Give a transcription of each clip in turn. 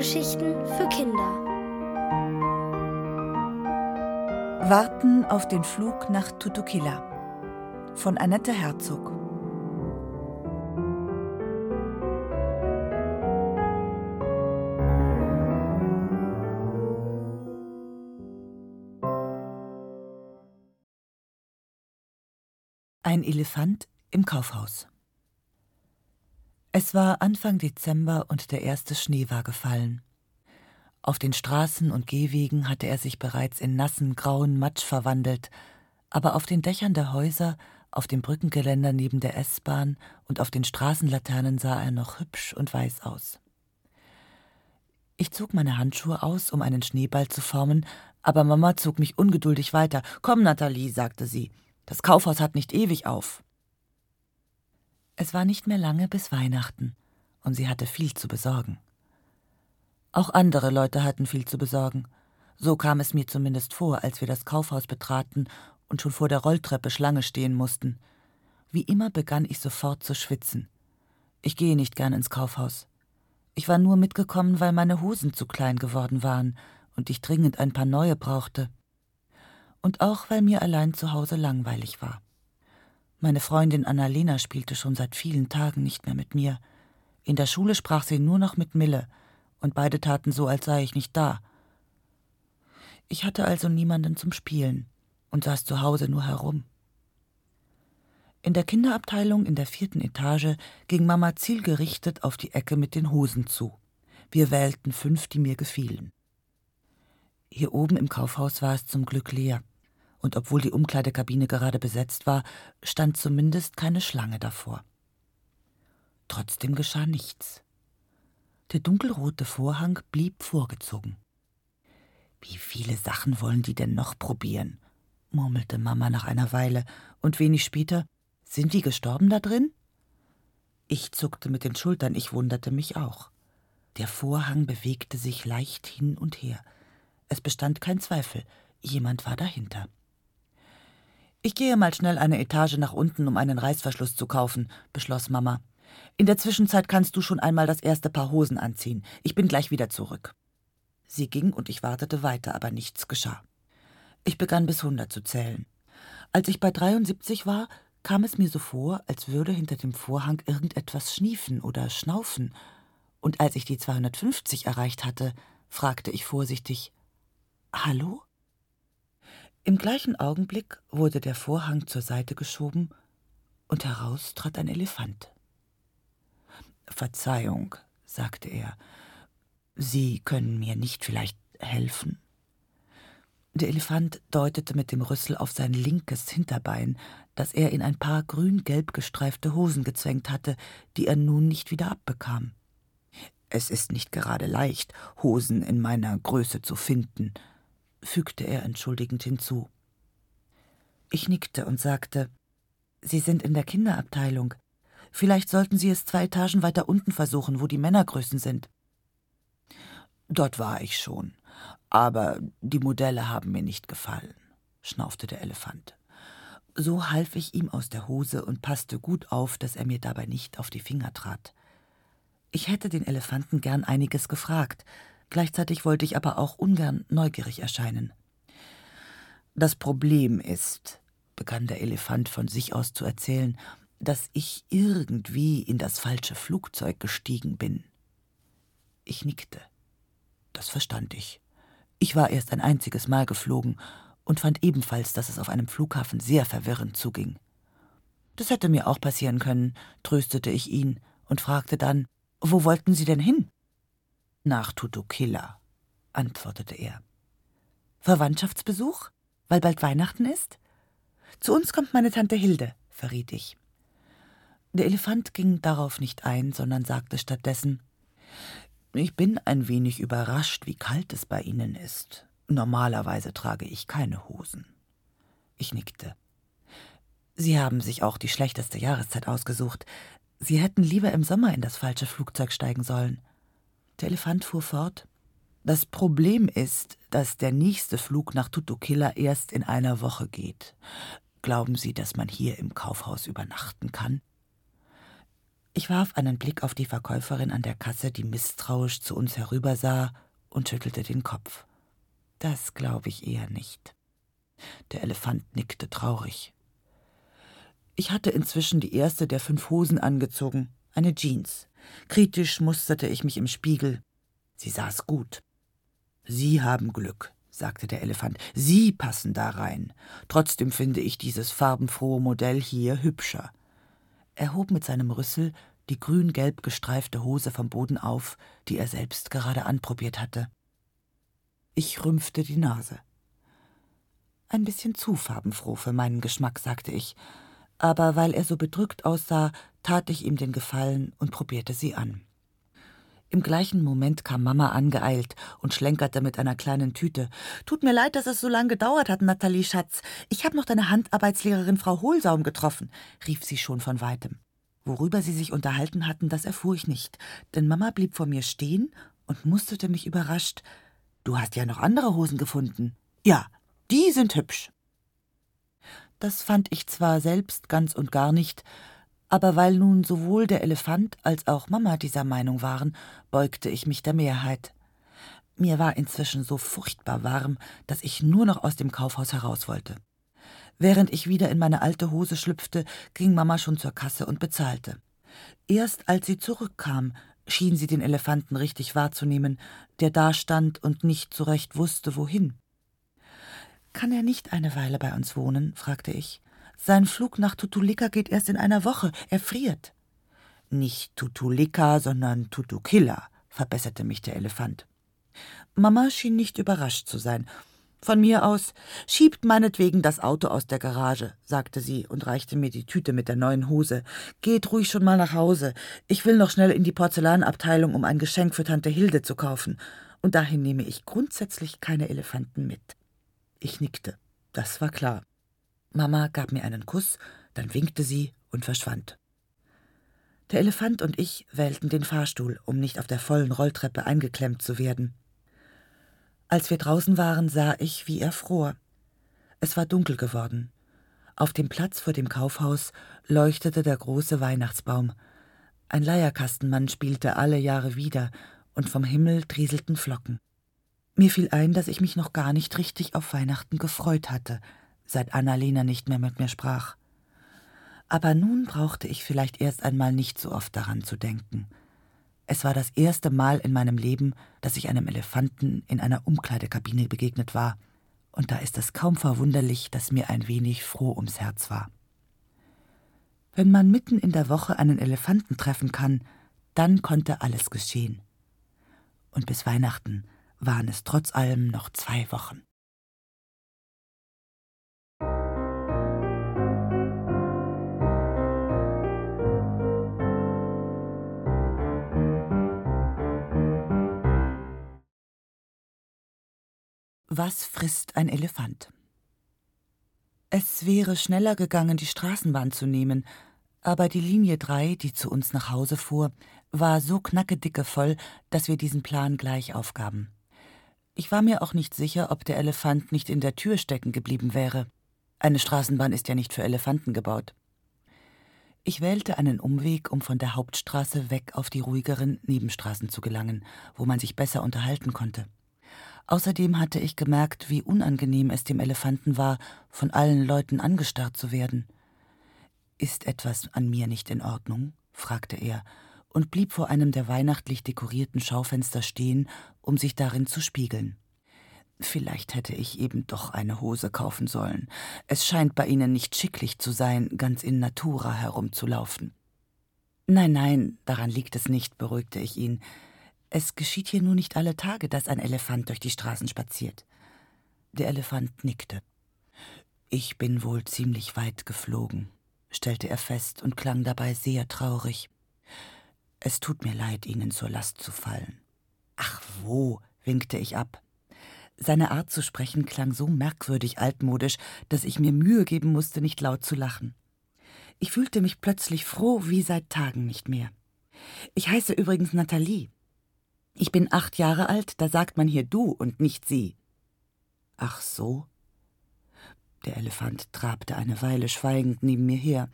Hörgeschichten für Kinder. Warten auf den Flug nach Tutukila von Annette Herzog. Ein Elefant im Kaufhaus. Es war Anfang Dezember und der erste Schnee war gefallen. Auf den Straßen und Gehwegen hatte er sich bereits in nassen, grauen Matsch verwandelt, aber auf den Dächern der Häuser, auf dem Brückengeländer neben der S-Bahn und auf den Straßenlaternen sah er noch hübsch und weiß aus. Ich zog meine Handschuhe aus, um einen Schneeball zu formen, aber Mama zog mich ungeduldig weiter. Komm, Nathalie, sagte sie, das Kaufhaus hat nicht ewig auf. Es war nicht mehr lange bis Weihnachten, und sie hatte viel zu besorgen. Auch andere Leute hatten viel zu besorgen. So kam es mir zumindest vor, als wir das Kaufhaus betraten und schon vor der Rolltreppe Schlange stehen mussten. Wie immer begann ich sofort zu schwitzen. Ich gehe nicht gern ins Kaufhaus. Ich war nur mitgekommen, weil meine Hosen zu klein geworden waren und ich dringend ein paar neue brauchte. Und auch, weil mir allein zu Hause langweilig war. Meine Freundin Annalena spielte schon seit vielen Tagen nicht mehr mit mir. In der Schule sprach sie nur noch mit Mille, und beide taten so, als sei ich nicht da. Ich hatte also niemanden zum Spielen und saß zu Hause nur herum. In der Kinderabteilung in der vierten Etage ging Mama zielgerichtet auf die Ecke mit den Hosen zu. Wir wählten fünf, die mir gefielen. Hier oben im Kaufhaus war es zum Glück leer und obwohl die Umkleidekabine gerade besetzt war, stand zumindest keine Schlange davor. Trotzdem geschah nichts. Der dunkelrote Vorhang blieb vorgezogen. Wie viele Sachen wollen die denn noch probieren? murmelte Mama nach einer Weile, und wenig später Sind die gestorben da drin? Ich zuckte mit den Schultern, ich wunderte mich auch. Der Vorhang bewegte sich leicht hin und her. Es bestand kein Zweifel, jemand war dahinter. Ich gehe mal schnell eine Etage nach unten, um einen Reißverschluss zu kaufen, beschloss Mama. In der Zwischenzeit kannst du schon einmal das erste Paar Hosen anziehen. Ich bin gleich wieder zurück. Sie ging und ich wartete weiter, aber nichts geschah. Ich begann bis hundert zu zählen. Als ich bei 73 war, kam es mir so vor, als würde hinter dem Vorhang irgendetwas schniefen oder schnaufen. Und als ich die 250 erreicht hatte, fragte ich vorsichtig: Hallo? Im gleichen Augenblick wurde der Vorhang zur Seite geschoben und heraus trat ein Elefant. Verzeihung, sagte er, Sie können mir nicht vielleicht helfen? Der Elefant deutete mit dem Rüssel auf sein linkes Hinterbein, das er in ein paar grün-gelb gestreifte Hosen gezwängt hatte, die er nun nicht wieder abbekam. Es ist nicht gerade leicht, Hosen in meiner Größe zu finden, fügte er entschuldigend hinzu. Ich nickte und sagte Sie sind in der Kinderabteilung. Vielleicht sollten Sie es zwei Etagen weiter unten versuchen, wo die Männergrößen sind. Dort war ich schon, aber die Modelle haben mir nicht gefallen, schnaufte der Elefant. So half ich ihm aus der Hose und passte gut auf, dass er mir dabei nicht auf die Finger trat. Ich hätte den Elefanten gern einiges gefragt, Gleichzeitig wollte ich aber auch ungern neugierig erscheinen. Das Problem ist, begann der Elefant von sich aus zu erzählen, dass ich irgendwie in das falsche Flugzeug gestiegen bin. Ich nickte. Das verstand ich. Ich war erst ein einziges Mal geflogen und fand ebenfalls, dass es auf einem Flughafen sehr verwirrend zuging. Das hätte mir auch passieren können, tröstete ich ihn und fragte dann, wo wollten Sie denn hin? Nach Tutukilla, antwortete er. Verwandtschaftsbesuch? Weil bald Weihnachten ist? Zu uns kommt meine Tante Hilde, verriet ich. Der Elefant ging darauf nicht ein, sondern sagte stattdessen Ich bin ein wenig überrascht, wie kalt es bei Ihnen ist. Normalerweise trage ich keine Hosen. Ich nickte. Sie haben sich auch die schlechteste Jahreszeit ausgesucht. Sie hätten lieber im Sommer in das falsche Flugzeug steigen sollen. Der Elefant fuhr fort. Das Problem ist, dass der nächste Flug nach Tutukilla erst in einer Woche geht. Glauben Sie, dass man hier im Kaufhaus übernachten kann? Ich warf einen Blick auf die Verkäuferin an der Kasse, die misstrauisch zu uns herübersah, und schüttelte den Kopf. Das glaube ich eher nicht. Der Elefant nickte traurig. Ich hatte inzwischen die erste der fünf Hosen angezogen, eine Jeans. Kritisch musterte ich mich im Spiegel. Sie saß gut. Sie haben Glück, sagte der Elefant. Sie passen da rein. Trotzdem finde ich dieses farbenfrohe Modell hier hübscher. Er hob mit seinem Rüssel die grün-gelb gestreifte Hose vom Boden auf, die er selbst gerade anprobiert hatte. Ich rümpfte die Nase. Ein bisschen zu farbenfroh für meinen Geschmack, sagte ich, aber weil er so bedrückt aussah, tat ich ihm den Gefallen und probierte sie an. Im gleichen Moment kam Mama angeeilt und schlenkerte mit einer kleinen Tüte. Tut mir leid, dass es so lange gedauert hat, Nathalie Schatz. Ich habe noch deine Handarbeitslehrerin Frau Hohlsaum getroffen, rief sie schon von weitem. Worüber sie sich unterhalten hatten, das erfuhr ich nicht, denn Mama blieb vor mir stehen und musterte mich überrascht. Du hast ja noch andere Hosen gefunden. Ja, die sind hübsch. Das fand ich zwar selbst ganz und gar nicht, aber weil nun sowohl der Elefant als auch Mama dieser Meinung waren, beugte ich mich der Mehrheit. Mir war inzwischen so furchtbar warm, dass ich nur noch aus dem Kaufhaus heraus wollte. Während ich wieder in meine alte Hose schlüpfte, ging Mama schon zur Kasse und bezahlte. Erst als sie zurückkam, schien sie den Elefanten richtig wahrzunehmen, der dastand und nicht so recht wusste, wohin. Kann er nicht eine Weile bei uns wohnen? fragte ich. Sein Flug nach Tutulika geht erst in einer Woche. Er friert. Nicht Tutulika, sondern Tutukilla, verbesserte mich der Elefant. Mama schien nicht überrascht zu sein. Von mir aus schiebt meinetwegen das Auto aus der Garage, sagte sie und reichte mir die Tüte mit der neuen Hose. Geht ruhig schon mal nach Hause. Ich will noch schnell in die Porzellanabteilung, um ein Geschenk für Tante Hilde zu kaufen. Und dahin nehme ich grundsätzlich keine Elefanten mit. Ich nickte. Das war klar. Mama gab mir einen Kuss, dann winkte sie und verschwand. Der Elefant und ich wählten den Fahrstuhl, um nicht auf der vollen Rolltreppe eingeklemmt zu werden. Als wir draußen waren, sah ich, wie er fror. Es war dunkel geworden. Auf dem Platz vor dem Kaufhaus leuchtete der große Weihnachtsbaum. Ein Leierkastenmann spielte alle Jahre wieder, und vom Himmel trieselten Flocken. Mir fiel ein, dass ich mich noch gar nicht richtig auf Weihnachten gefreut hatte – seit Annalena nicht mehr mit mir sprach. Aber nun brauchte ich vielleicht erst einmal nicht so oft daran zu denken. Es war das erste Mal in meinem Leben, dass ich einem Elefanten in einer Umkleidekabine begegnet war, und da ist es kaum verwunderlich, dass mir ein wenig froh ums Herz war. Wenn man mitten in der Woche einen Elefanten treffen kann, dann konnte alles geschehen. Und bis Weihnachten waren es trotz allem noch zwei Wochen. Was frisst ein Elefant? Es wäre schneller gegangen, die Straßenbahn zu nehmen, aber die Linie 3, die zu uns nach Hause fuhr, war so knackedicke voll, dass wir diesen Plan gleich aufgaben. Ich war mir auch nicht sicher, ob der Elefant nicht in der Tür stecken geblieben wäre. Eine Straßenbahn ist ja nicht für Elefanten gebaut. Ich wählte einen Umweg, um von der Hauptstraße weg auf die ruhigeren Nebenstraßen zu gelangen, wo man sich besser unterhalten konnte. Außerdem hatte ich gemerkt, wie unangenehm es dem Elefanten war, von allen Leuten angestarrt zu werden. Ist etwas an mir nicht in Ordnung? fragte er und blieb vor einem der weihnachtlich dekorierten Schaufenster stehen, um sich darin zu spiegeln. Vielleicht hätte ich eben doch eine Hose kaufen sollen. Es scheint bei Ihnen nicht schicklich zu sein, ganz in Natura herumzulaufen. Nein, nein, daran liegt es nicht, beruhigte ich ihn. Es geschieht hier nur nicht alle Tage, dass ein Elefant durch die Straßen spaziert. Der Elefant nickte. Ich bin wohl ziemlich weit geflogen, stellte er fest und klang dabei sehr traurig. Es tut mir leid, Ihnen zur Last zu fallen. Ach wo, winkte ich ab. Seine Art zu sprechen klang so merkwürdig altmodisch, dass ich mir Mühe geben musste, nicht laut zu lachen. Ich fühlte mich plötzlich froh wie seit Tagen nicht mehr. Ich heiße übrigens Nathalie. Ich bin acht Jahre alt, da sagt man hier du und nicht sie. Ach so? Der Elefant trabte eine Weile schweigend neben mir her.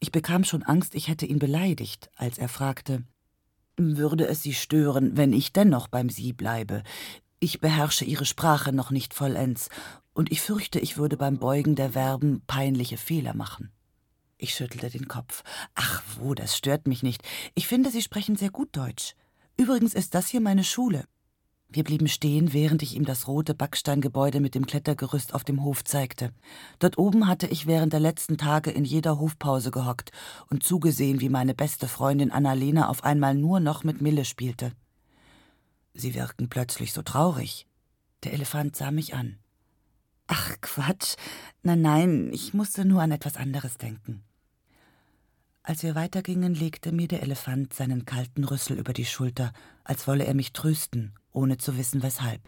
Ich bekam schon Angst, ich hätte ihn beleidigt, als er fragte Würde es Sie stören, wenn ich dennoch beim Sie bleibe? Ich beherrsche Ihre Sprache noch nicht vollends, und ich fürchte, ich würde beim Beugen der Verben peinliche Fehler machen. Ich schüttelte den Kopf. Ach wo, das stört mich nicht. Ich finde, Sie sprechen sehr gut Deutsch. Übrigens ist das hier meine Schule. Wir blieben stehen, während ich ihm das rote Backsteingebäude mit dem Klettergerüst auf dem Hof zeigte. Dort oben hatte ich während der letzten Tage in jeder Hofpause gehockt und zugesehen, wie meine beste Freundin Annalena auf einmal nur noch mit Mille spielte. Sie wirkten plötzlich so traurig. Der Elefant sah mich an. Ach, Quatsch. Nein, nein, ich musste nur an etwas anderes denken. Als wir weitergingen, legte mir der Elefant seinen kalten Rüssel über die Schulter, als wolle er mich trösten ohne zu wissen weshalb.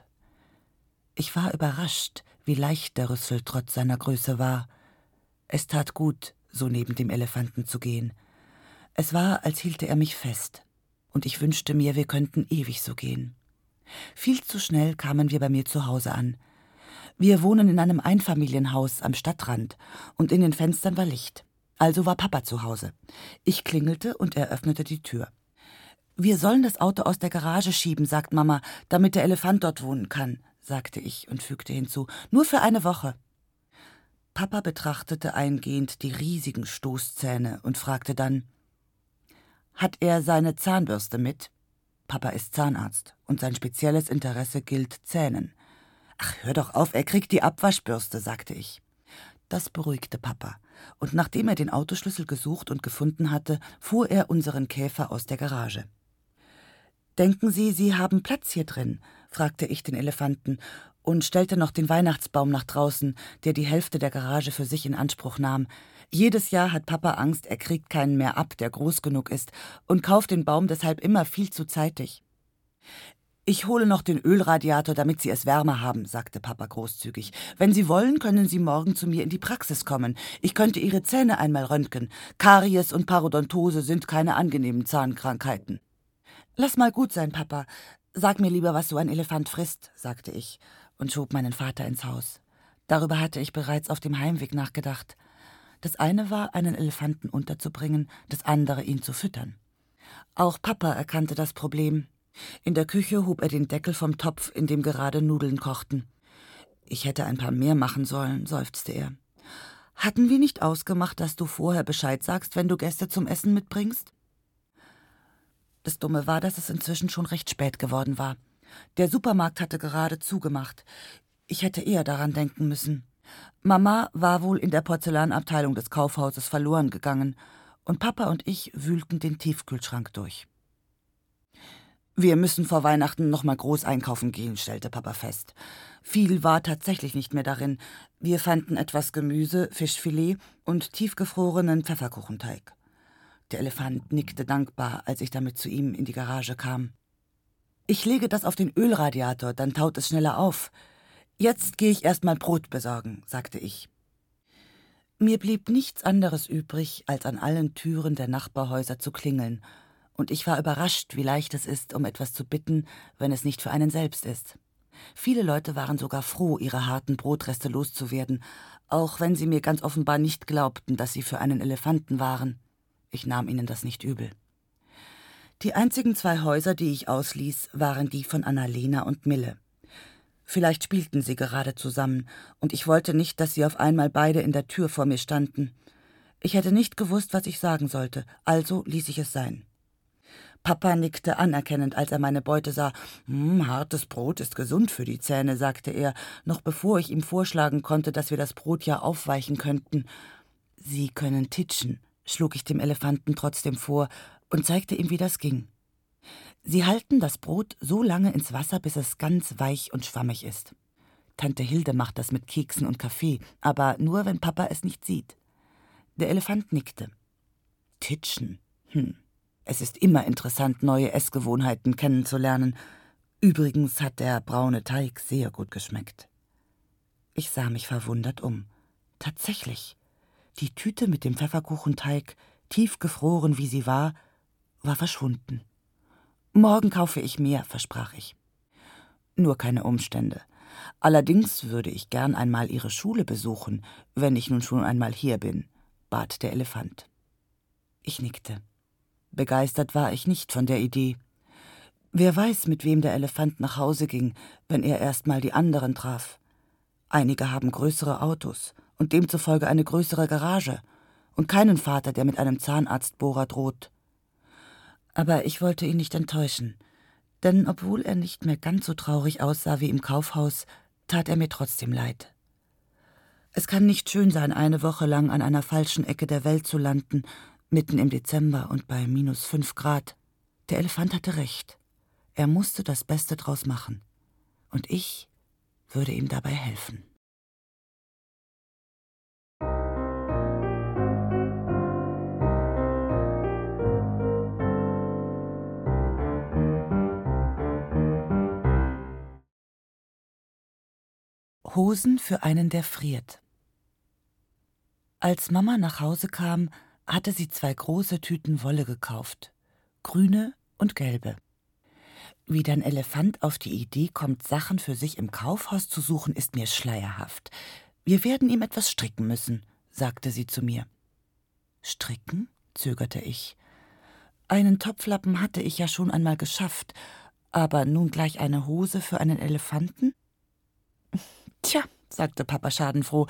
Ich war überrascht, wie leicht der Rüssel trotz seiner Größe war. Es tat gut, so neben dem Elefanten zu gehen. Es war, als hielte er mich fest, und ich wünschte mir, wir könnten ewig so gehen. Viel zu schnell kamen wir bei mir zu Hause an. Wir wohnen in einem Einfamilienhaus am Stadtrand, und in den Fenstern war Licht. Also war Papa zu Hause. Ich klingelte und er öffnete die Tür. Wir sollen das Auto aus der Garage schieben, sagt Mama, damit der Elefant dort wohnen kann, sagte ich und fügte hinzu, nur für eine Woche. Papa betrachtete eingehend die riesigen Stoßzähne und fragte dann Hat er seine Zahnbürste mit? Papa ist Zahnarzt und sein spezielles Interesse gilt Zähnen. Ach, hör doch auf, er kriegt die Abwaschbürste, sagte ich. Das beruhigte Papa, und nachdem er den Autoschlüssel gesucht und gefunden hatte, fuhr er unseren Käfer aus der Garage. Denken Sie, Sie haben Platz hier drin? fragte ich den Elefanten und stellte noch den Weihnachtsbaum nach draußen, der die Hälfte der Garage für sich in Anspruch nahm. Jedes Jahr hat Papa Angst, er kriegt keinen mehr ab, der groß genug ist, und kauft den Baum deshalb immer viel zu zeitig. Ich hole noch den Ölradiator, damit Sie es wärmer haben, sagte Papa großzügig. Wenn Sie wollen, können Sie morgen zu mir in die Praxis kommen. Ich könnte Ihre Zähne einmal röntgen. Karies und Parodontose sind keine angenehmen Zahnkrankheiten. Lass mal gut sein, Papa. Sag mir lieber, was so ein Elefant frisst, sagte ich und schob meinen Vater ins Haus. Darüber hatte ich bereits auf dem Heimweg nachgedacht. Das eine war, einen Elefanten unterzubringen, das andere, ihn zu füttern. Auch Papa erkannte das Problem. In der Küche hob er den Deckel vom Topf, in dem gerade Nudeln kochten. Ich hätte ein paar mehr machen sollen, seufzte er. Hatten wir nicht ausgemacht, dass du vorher Bescheid sagst, wenn du Gäste zum Essen mitbringst? Das Dumme war, dass es inzwischen schon recht spät geworden war. Der Supermarkt hatte gerade zugemacht. Ich hätte eher daran denken müssen. Mama war wohl in der Porzellanabteilung des Kaufhauses verloren gegangen, und Papa und ich wühlten den Tiefkühlschrank durch. Wir müssen vor Weihnachten noch mal groß einkaufen gehen, stellte Papa fest. Viel war tatsächlich nicht mehr darin. Wir fanden etwas Gemüse, Fischfilet und tiefgefrorenen Pfefferkuchenteig. Der Elefant nickte dankbar, als ich damit zu ihm in die Garage kam. Ich lege das auf den Ölradiator, dann taut es schneller auf. Jetzt gehe ich erst mal Brot besorgen, sagte ich. Mir blieb nichts anderes übrig, als an allen Türen der Nachbarhäuser zu klingeln, und ich war überrascht, wie leicht es ist, um etwas zu bitten, wenn es nicht für einen selbst ist. Viele Leute waren sogar froh, ihre harten Brotreste loszuwerden, auch wenn sie mir ganz offenbar nicht glaubten, dass sie für einen Elefanten waren. Ich nahm ihnen das nicht übel. Die einzigen zwei Häuser, die ich ausließ, waren die von Annalena und Mille. Vielleicht spielten sie gerade zusammen, und ich wollte nicht, dass sie auf einmal beide in der Tür vor mir standen. Ich hätte nicht gewusst, was ich sagen sollte, also ließ ich es sein. Papa nickte anerkennend, als er meine Beute sah. Hm, hartes Brot ist gesund für die Zähne, sagte er, noch bevor ich ihm vorschlagen konnte, dass wir das Brot ja aufweichen könnten. Sie können titschen, schlug ich dem Elefanten trotzdem vor und zeigte ihm, wie das ging. Sie halten das Brot so lange ins Wasser, bis es ganz weich und schwammig ist. Tante Hilde macht das mit Keksen und Kaffee, aber nur, wenn Papa es nicht sieht. Der Elefant nickte. Titschen. Hm. Es ist immer interessant, neue Essgewohnheiten kennenzulernen. Übrigens hat der braune Teig sehr gut geschmeckt. Ich sah mich verwundert um. Tatsächlich. Die Tüte mit dem Pfefferkuchenteig, tiefgefroren wie sie war, war verschwunden. Morgen kaufe ich mehr, versprach ich. Nur keine Umstände. Allerdings würde ich gern einmal Ihre Schule besuchen, wenn ich nun schon einmal hier bin, bat der Elefant. Ich nickte. Begeistert war ich nicht von der Idee. Wer weiß, mit wem der Elefant nach Hause ging, wenn er erst mal die anderen traf. Einige haben größere Autos und demzufolge eine größere Garage und keinen Vater, der mit einem Zahnarztbohrer droht. Aber ich wollte ihn nicht enttäuschen, denn obwohl er nicht mehr ganz so traurig aussah wie im Kaufhaus, tat er mir trotzdem leid. Es kann nicht schön sein, eine Woche lang an einer falschen Ecke der Welt zu landen, mitten im Dezember und bei minus fünf Grad. Der Elefant hatte recht. Er musste das Beste draus machen. Und ich würde ihm dabei helfen. Hosen für einen, der friert. Als Mama nach Hause kam, hatte sie zwei große Tüten Wolle gekauft, grüne und gelbe. Wie dein Elefant auf die Idee kommt, Sachen für sich im Kaufhaus zu suchen, ist mir schleierhaft. Wir werden ihm etwas stricken müssen, sagte sie zu mir. Stricken? zögerte ich. Einen Topflappen hatte ich ja schon einmal geschafft, aber nun gleich eine Hose für einen Elefanten? Tja, sagte Papa schadenfroh,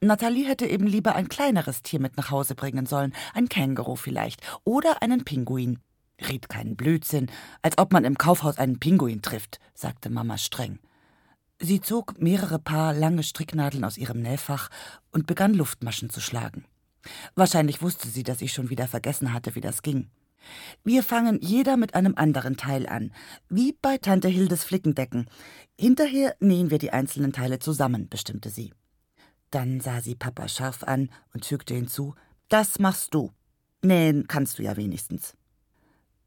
Nathalie hätte eben lieber ein kleineres Tier mit nach Hause bringen sollen, ein Känguru vielleicht, oder einen Pinguin. Red keinen Blödsinn, als ob man im Kaufhaus einen Pinguin trifft, sagte Mama streng. Sie zog mehrere Paar lange Stricknadeln aus ihrem Nähfach und begann Luftmaschen zu schlagen. Wahrscheinlich wusste sie, dass ich schon wieder vergessen hatte, wie das ging. Wir fangen jeder mit einem anderen Teil an, wie bei Tante Hildes Flickendecken. Hinterher nähen wir die einzelnen Teile zusammen, bestimmte sie. Dann sah sie Papa scharf an und fügte hinzu: Das machst du. Nähen kannst du ja wenigstens.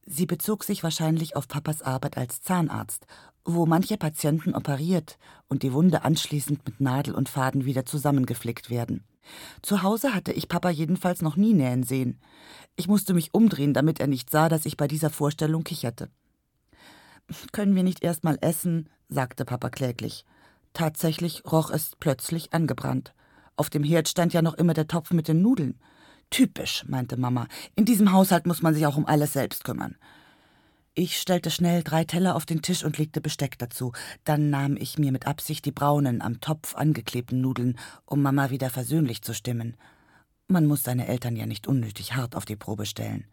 Sie bezog sich wahrscheinlich auf Papas Arbeit als Zahnarzt, wo manche Patienten operiert und die Wunde anschließend mit Nadel und Faden wieder zusammengeflickt werden. Zu Hause hatte ich Papa jedenfalls noch nie nähen sehen. Ich musste mich umdrehen, damit er nicht sah, dass ich bei dieser Vorstellung kicherte. Können wir nicht erst mal essen? sagte Papa kläglich. Tatsächlich roch es plötzlich angebrannt. Auf dem Herd stand ja noch immer der Topf mit den Nudeln. Typisch, meinte Mama. In diesem Haushalt muss man sich auch um alles selbst kümmern. Ich stellte schnell drei Teller auf den Tisch und legte Besteck dazu. Dann nahm ich mir mit Absicht die braunen, am Topf angeklebten Nudeln, um Mama wieder versöhnlich zu stimmen. Man muss seine Eltern ja nicht unnötig hart auf die Probe stellen.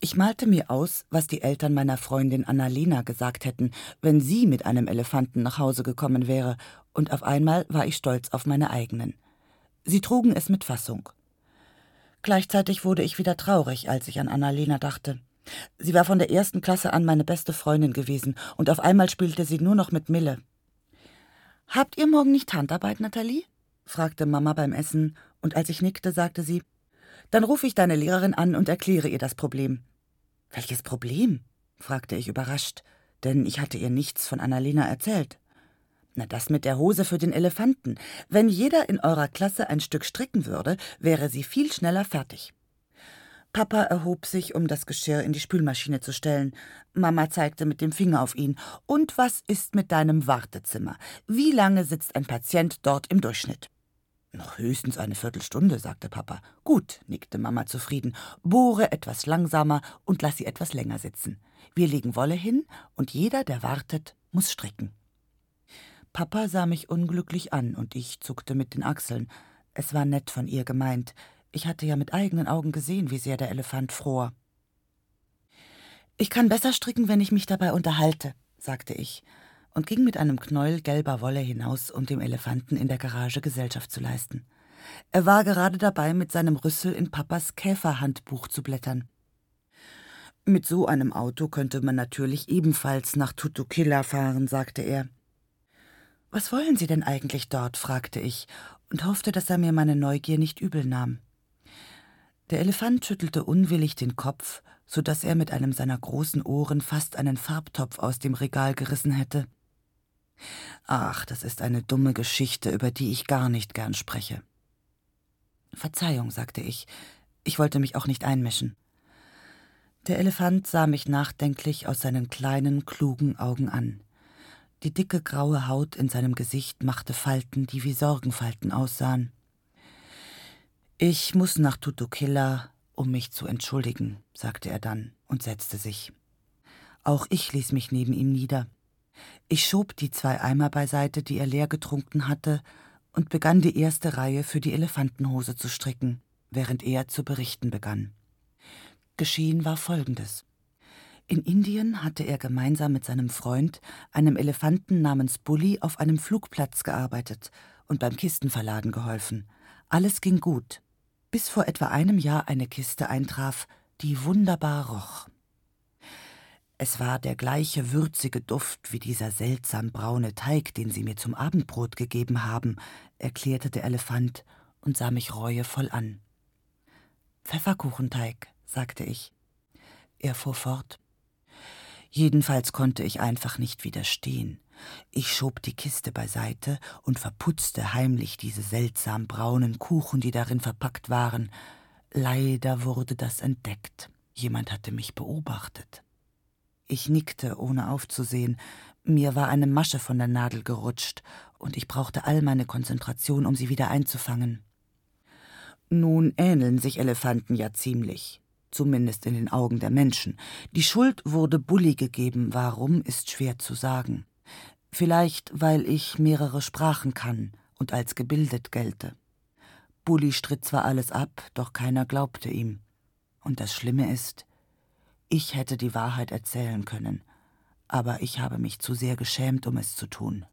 Ich malte mir aus, was die Eltern meiner Freundin Annalena gesagt hätten, wenn sie mit einem Elefanten nach Hause gekommen wäre, und auf einmal war ich stolz auf meine eigenen. Sie trugen es mit Fassung. Gleichzeitig wurde ich wieder traurig, als ich an Annalena dachte. Sie war von der ersten Klasse an meine beste Freundin gewesen, und auf einmal spielte sie nur noch mit Mille. Habt ihr morgen nicht Handarbeit, Nathalie? fragte Mama beim Essen, und als ich nickte, sagte sie Dann rufe ich deine Lehrerin an und erkläre ihr das Problem. Welches Problem? fragte ich überrascht, denn ich hatte ihr nichts von Annalena erzählt. Na, das mit der Hose für den Elefanten. Wenn jeder in eurer Klasse ein Stück stricken würde, wäre sie viel schneller fertig. Papa erhob sich, um das Geschirr in die Spülmaschine zu stellen. Mama zeigte mit dem Finger auf ihn. Und was ist mit deinem Wartezimmer? Wie lange sitzt ein Patient dort im Durchschnitt? Noch höchstens eine Viertelstunde, sagte Papa. Gut, nickte Mama zufrieden. Bohre etwas langsamer und lass sie etwas länger sitzen. Wir legen Wolle hin und jeder, der wartet, muss stricken. Papa sah mich unglücklich an und ich zuckte mit den Achseln. Es war nett von ihr gemeint. Ich hatte ja mit eigenen Augen gesehen, wie sehr der Elefant fror. Ich kann besser stricken, wenn ich mich dabei unterhalte, sagte ich und ging mit einem Knäuel gelber Wolle hinaus, um dem Elefanten in der Garage Gesellschaft zu leisten. Er war gerade dabei, mit seinem Rüssel in Papas Käferhandbuch zu blättern. Mit so einem Auto könnte man natürlich ebenfalls nach Tutukilla fahren, sagte er. Was wollen Sie denn eigentlich dort? fragte ich und hoffte, dass er mir meine Neugier nicht übel nahm. Der Elefant schüttelte unwillig den Kopf, so dass er mit einem seiner großen Ohren fast einen Farbtopf aus dem Regal gerissen hätte. Ach, das ist eine dumme Geschichte, über die ich gar nicht gern spreche. Verzeihung, sagte ich, ich wollte mich auch nicht einmischen. Der Elefant sah mich nachdenklich aus seinen kleinen, klugen Augen an. Die dicke graue Haut in seinem Gesicht machte Falten, die wie Sorgenfalten aussahen. Ich muss nach Tutukilla, Um mich zu entschuldigen, sagte er dann und setzte sich. Auch ich ließ mich neben ihm nieder. Ich schob die zwei Eimer beiseite, die er leer getrunken hatte, und begann die erste Reihe für die Elefantenhose zu stricken, während er zu berichten begann. Geschehen war Folgendes. In Indien hatte er gemeinsam mit seinem Freund, einem Elefanten namens Bully, auf einem Flugplatz gearbeitet und beim Kistenverladen geholfen. Alles ging gut, bis vor etwa einem Jahr eine Kiste eintraf, die wunderbar roch. Es war der gleiche würzige Duft wie dieser seltsam braune Teig, den Sie mir zum Abendbrot gegeben haben, erklärte der Elefant und sah mich reuevoll an. Pfefferkuchenteig, sagte ich. Er fuhr fort. Jedenfalls konnte ich einfach nicht widerstehen. Ich schob die Kiste beiseite und verputzte heimlich diese seltsam braunen Kuchen, die darin verpackt waren. Leider wurde das entdeckt. Jemand hatte mich beobachtet. Ich nickte, ohne aufzusehen. Mir war eine Masche von der Nadel gerutscht, und ich brauchte all meine Konzentration, um sie wieder einzufangen. Nun ähneln sich Elefanten ja ziemlich zumindest in den Augen der Menschen. Die Schuld wurde Bulli gegeben, warum ist schwer zu sagen. Vielleicht, weil ich mehrere Sprachen kann und als gebildet gelte. Bulli stritt zwar alles ab, doch keiner glaubte ihm. Und das Schlimme ist, ich hätte die Wahrheit erzählen können, aber ich habe mich zu sehr geschämt, um es zu tun.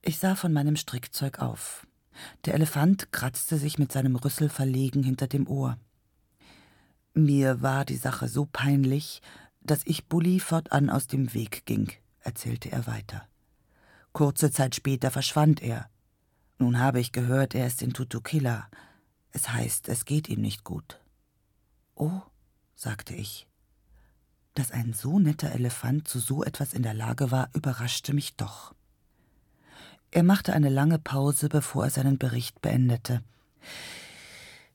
Ich sah von meinem Strickzeug auf. Der Elefant kratzte sich mit seinem Rüssel verlegen hinter dem Ohr. Mir war die Sache so peinlich, dass ich Bulli fortan aus dem Weg ging, erzählte er weiter. Kurze Zeit später verschwand er. Nun habe ich gehört, er ist in Tutukila. Es heißt, es geht ihm nicht gut. Oh, sagte ich. Dass ein so netter Elefant zu so etwas in der Lage war, überraschte mich doch. Er machte eine lange Pause, bevor er seinen Bericht beendete.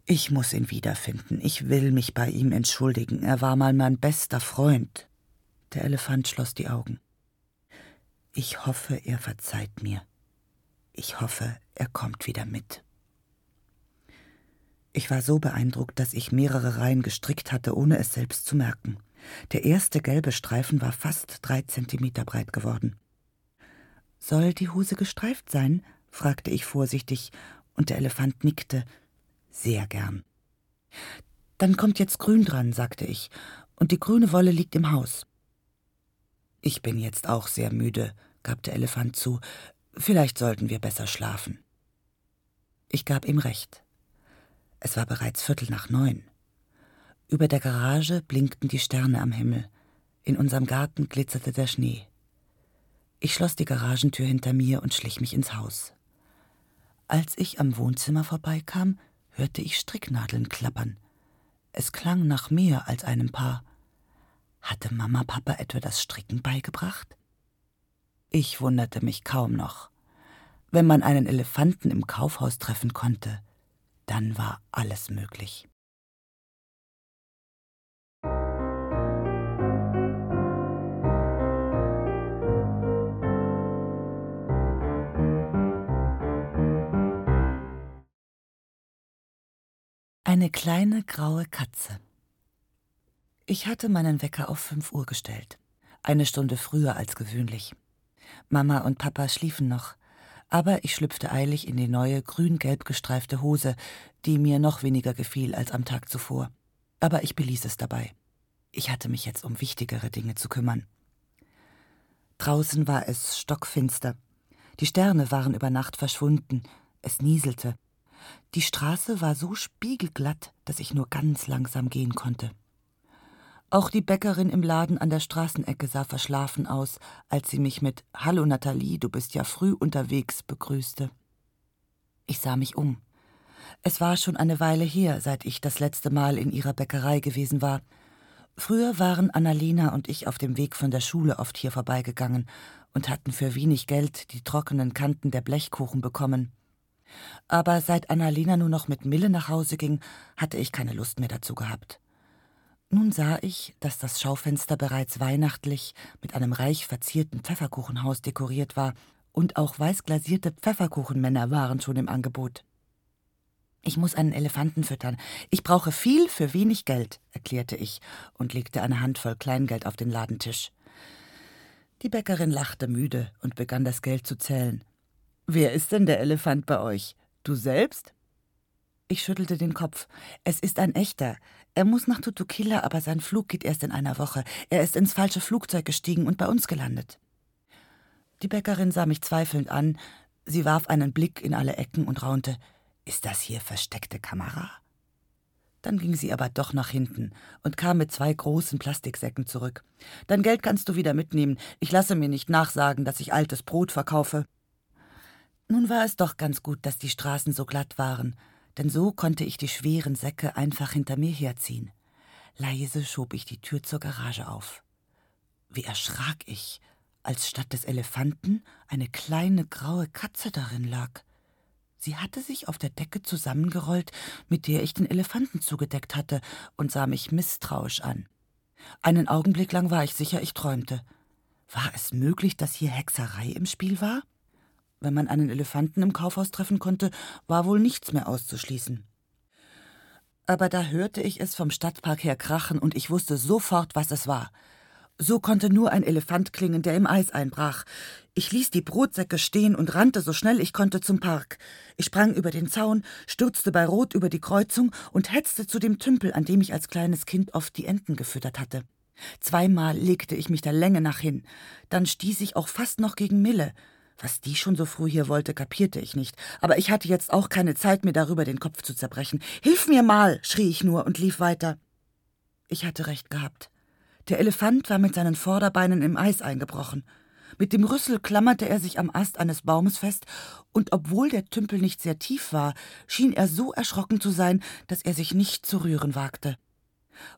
Ich muss ihn wiederfinden. Ich will mich bei ihm entschuldigen. Er war mal mein bester Freund. Der Elefant schloss die Augen. Ich hoffe, er verzeiht mir. Ich hoffe, er kommt wieder mit. Ich war so beeindruckt, dass ich mehrere Reihen gestrickt hatte, ohne es selbst zu merken. Der erste gelbe Streifen war fast drei Zentimeter breit geworden. Soll die Hose gestreift sein? fragte ich vorsichtig, und der Elefant nickte, sehr gern. Dann kommt jetzt Grün dran, sagte ich, und die grüne Wolle liegt im Haus. Ich bin jetzt auch sehr müde, gab der Elefant zu. Vielleicht sollten wir besser schlafen. Ich gab ihm recht. Es war bereits Viertel nach neun. Über der Garage blinkten die Sterne am Himmel. In unserem Garten glitzerte der Schnee. Ich schloss die Garagentür hinter mir und schlich mich ins Haus. Als ich am Wohnzimmer vorbeikam, hörte ich Stricknadeln klappern. Es klang nach mehr als einem Paar. Hatte Mama Papa etwa das Stricken beigebracht? Ich wunderte mich kaum noch. Wenn man einen Elefanten im Kaufhaus treffen konnte, dann war alles möglich. Eine kleine graue Katze. Ich hatte meinen Wecker auf fünf Uhr gestellt. Eine Stunde früher als gewöhnlich. Mama und Papa schliefen noch, aber ich schlüpfte eilig in die neue grün-gelb gestreifte Hose, die mir noch weniger gefiel als am Tag zuvor. Aber ich beließ es dabei. Ich hatte mich jetzt um wichtigere Dinge zu kümmern. Draußen war es stockfinster. Die Sterne waren über Nacht verschwunden. Es nieselte. Die Straße war so spiegelglatt, dass ich nur ganz langsam gehen konnte. Auch die Bäckerin im Laden an der Straßenecke sah verschlafen aus, als sie mich mit Hallo Nathalie, du bist ja früh unterwegs begrüßte. Ich sah mich um. Es war schon eine Weile her, seit ich das letzte Mal in ihrer Bäckerei gewesen war. Früher waren Annalena und ich auf dem Weg von der Schule oft hier vorbeigegangen und hatten für wenig Geld die trockenen Kanten der Blechkuchen bekommen. Aber seit Annalena nur noch mit Mille nach Hause ging, hatte ich keine Lust mehr dazu gehabt. Nun sah ich, dass das Schaufenster bereits weihnachtlich mit einem reich verzierten Pfefferkuchenhaus dekoriert war, und auch weißglasierte Pfefferkuchenmänner waren schon im Angebot. Ich muss einen Elefanten füttern. Ich brauche viel für wenig Geld, erklärte ich und legte eine Handvoll Kleingeld auf den Ladentisch. Die Bäckerin lachte müde und begann das Geld zu zählen. Wer ist denn der Elefant bei euch? Du selbst? Ich schüttelte den Kopf. Es ist ein echter. Er muss nach Tutukila, aber sein Flug geht erst in einer Woche. Er ist ins falsche Flugzeug gestiegen und bei uns gelandet. Die Bäckerin sah mich zweifelnd an. Sie warf einen Blick in alle Ecken und raunte: Ist das hier versteckte Kamera? Dann ging sie aber doch nach hinten und kam mit zwei großen Plastiksäcken zurück. Dein Geld kannst du wieder mitnehmen. Ich lasse mir nicht nachsagen, dass ich altes Brot verkaufe. Nun war es doch ganz gut, dass die Straßen so glatt waren, denn so konnte ich die schweren Säcke einfach hinter mir herziehen. Leise schob ich die Tür zur Garage auf. Wie erschrak ich, als statt des Elefanten eine kleine graue Katze darin lag. Sie hatte sich auf der Decke zusammengerollt, mit der ich den Elefanten zugedeckt hatte, und sah mich misstrauisch an. Einen Augenblick lang war ich sicher, ich träumte. War es möglich, dass hier Hexerei im Spiel war? Wenn man einen Elefanten im Kaufhaus treffen konnte, war wohl nichts mehr auszuschließen. Aber da hörte ich es vom Stadtpark her krachen und ich wusste sofort, was es war. So konnte nur ein Elefant klingen, der im Eis einbrach. Ich ließ die Brotsäcke stehen und rannte so schnell ich konnte zum Park. Ich sprang über den Zaun, stürzte bei Rot über die Kreuzung und hetzte zu dem Tümpel, an dem ich als kleines Kind oft die Enten gefüttert hatte. Zweimal legte ich mich der Länge nach hin. Dann stieß ich auch fast noch gegen Mille. Was die schon so früh hier wollte, kapierte ich nicht, aber ich hatte jetzt auch keine Zeit, mir darüber den Kopf zu zerbrechen. Hilf mir mal, schrie ich nur und lief weiter. Ich hatte recht gehabt. Der Elefant war mit seinen Vorderbeinen im Eis eingebrochen. Mit dem Rüssel klammerte er sich am Ast eines Baumes fest, und obwohl der Tümpel nicht sehr tief war, schien er so erschrocken zu sein, dass er sich nicht zu rühren wagte.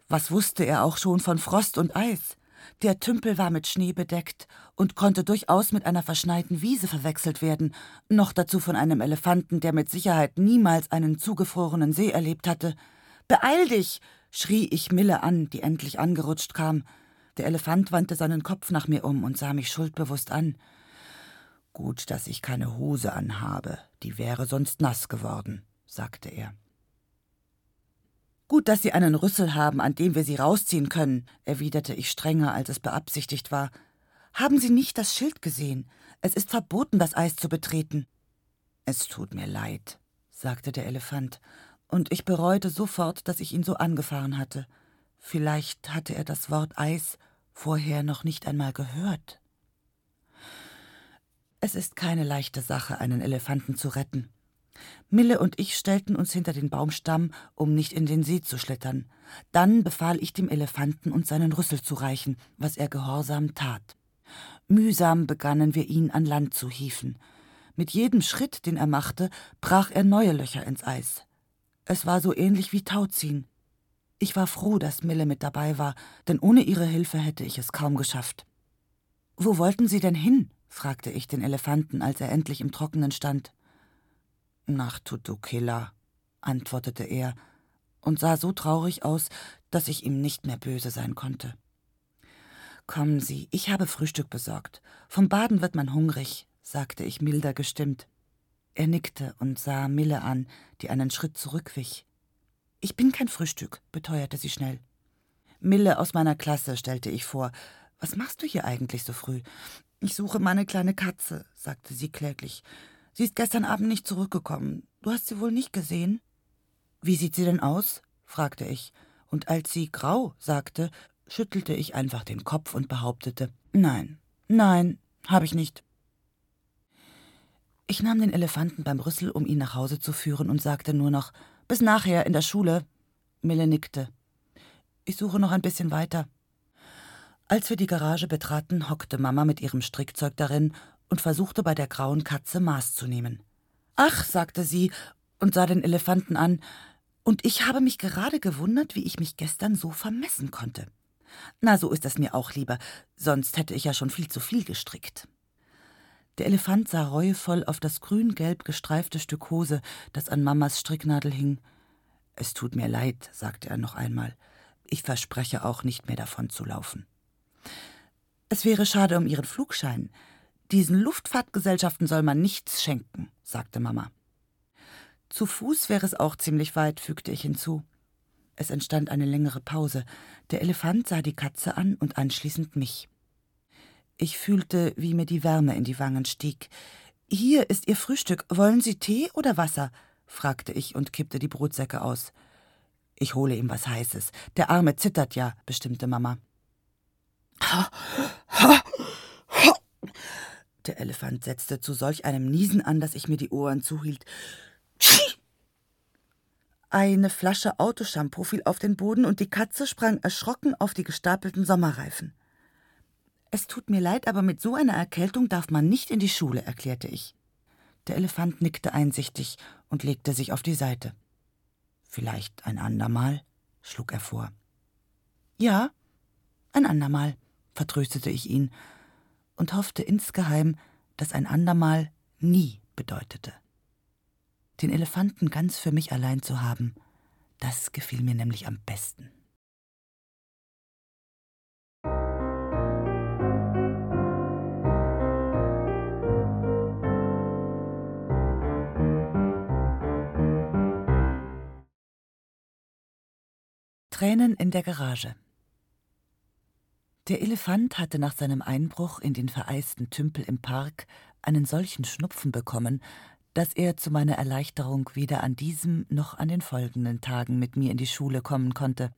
Was wusste er auch schon von Frost und Eis? Der Tümpel war mit Schnee bedeckt und konnte durchaus mit einer verschneiten Wiese verwechselt werden, noch dazu von einem Elefanten, der mit Sicherheit niemals einen zugefrorenen See erlebt hatte. Beeil dich! schrie ich Mille an, die endlich angerutscht kam. Der Elefant wandte seinen Kopf nach mir um und sah mich schuldbewusst an. Gut, dass ich keine Hose anhabe, die wäre sonst nass geworden, sagte er. Gut, dass Sie einen Rüssel haben, an dem wir Sie rausziehen können, erwiderte ich strenger, als es beabsichtigt war. Haben Sie nicht das Schild gesehen? Es ist verboten, das Eis zu betreten. Es tut mir leid, sagte der Elefant, und ich bereute sofort, dass ich ihn so angefahren hatte. Vielleicht hatte er das Wort Eis vorher noch nicht einmal gehört. Es ist keine leichte Sache, einen Elefanten zu retten. Mille und ich stellten uns hinter den Baumstamm, um nicht in den See zu schlittern. Dann befahl ich dem Elefanten, uns seinen Rüssel zu reichen, was er gehorsam tat. Mühsam begannen wir ihn an Land zu hieven. Mit jedem Schritt, den er machte, brach er neue Löcher ins Eis. Es war so ähnlich wie Tauziehen. Ich war froh, dass Mille mit dabei war, denn ohne ihre Hilfe hätte ich es kaum geschafft. Wo wollten Sie denn hin? fragte ich den Elefanten, als er endlich im Trockenen stand. Nach Tutukila, antwortete er und sah so traurig aus, dass ich ihm nicht mehr böse sein konnte. Kommen Sie, ich habe Frühstück besorgt. Vom Baden wird man hungrig, sagte ich milder gestimmt. Er nickte und sah Mille an, die einen Schritt zurückwich. Ich bin kein Frühstück, beteuerte sie schnell. Mille aus meiner Klasse, stellte ich vor. Was machst du hier eigentlich so früh? Ich suche meine kleine Katze, sagte sie kläglich. Sie ist gestern Abend nicht zurückgekommen. Du hast sie wohl nicht gesehen? Wie sieht sie denn aus? fragte ich, und als sie grau sagte, schüttelte ich einfach den Kopf und behauptete Nein, nein, habe ich nicht. Ich nahm den Elefanten beim Rüssel, um ihn nach Hause zu führen, und sagte nur noch Bis nachher in der Schule. Mille nickte. Ich suche noch ein bisschen weiter. Als wir die Garage betraten, hockte Mama mit ihrem Strickzeug darin und versuchte bei der grauen Katze Maß zu nehmen. Ach, sagte sie und sah den Elefanten an, und ich habe mich gerade gewundert, wie ich mich gestern so vermessen konnte. Na, so ist es mir auch lieber, sonst hätte ich ja schon viel zu viel gestrickt. Der Elefant sah reuevoll auf das grün-gelb gestreifte Stück Hose, das an Mamas Stricknadel hing. Es tut mir leid, sagte er noch einmal. Ich verspreche auch nicht mehr davon zu laufen. Es wäre schade um Ihren Flugschein. Diesen Luftfahrtgesellschaften soll man nichts schenken, sagte Mama. Zu Fuß wäre es auch ziemlich weit, fügte ich hinzu. Es entstand eine längere Pause. Der Elefant sah die Katze an und anschließend mich. Ich fühlte, wie mir die Wärme in die Wangen stieg. Hier ist Ihr Frühstück. Wollen Sie Tee oder Wasser? fragte ich und kippte die Brotsäcke aus. Ich hole ihm was Heißes. Der Arme zittert ja, bestimmte Mama. Der Elefant setzte zu solch einem Niesen an, dass ich mir die Ohren zuhielt. Eine Flasche Autoshampoo fiel auf den Boden und die Katze sprang erschrocken auf die gestapelten Sommerreifen. Es tut mir leid, aber mit so einer Erkältung darf man nicht in die Schule, erklärte ich. Der Elefant nickte einsichtig und legte sich auf die Seite. Vielleicht ein andermal, schlug er vor. Ja, ein andermal, vertröstete ich ihn und hoffte insgeheim, dass ein andermal nie bedeutete. Den Elefanten ganz für mich allein zu haben, das gefiel mir nämlich am besten. Tränen in der Garage. Der Elefant hatte nach seinem Einbruch in den vereisten Tümpel im Park einen solchen Schnupfen bekommen, dass er zu meiner Erleichterung weder an diesem noch an den folgenden Tagen mit mir in die Schule kommen konnte.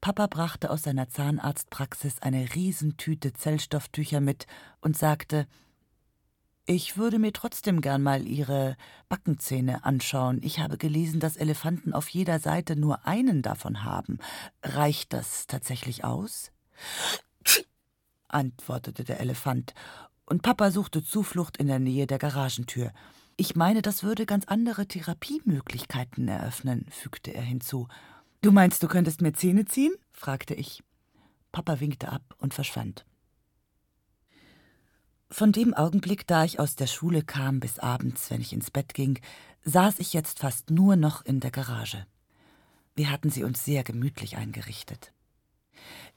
Papa brachte aus seiner Zahnarztpraxis eine Riesentüte Zellstofftücher mit und sagte, ich würde mir trotzdem gern mal Ihre Backenzähne anschauen. Ich habe gelesen, dass Elefanten auf jeder Seite nur einen davon haben. Reicht das tatsächlich aus? Antwortete der Elefant, und Papa suchte Zuflucht in der Nähe der Garagentür. Ich meine, das würde ganz andere Therapiemöglichkeiten eröffnen, fügte er hinzu. Du meinst, du könntest mir Zähne ziehen? fragte ich. Papa winkte ab und verschwand. Von dem Augenblick, da ich aus der Schule kam, bis abends, wenn ich ins Bett ging, saß ich jetzt fast nur noch in der Garage. Wir hatten sie uns sehr gemütlich eingerichtet.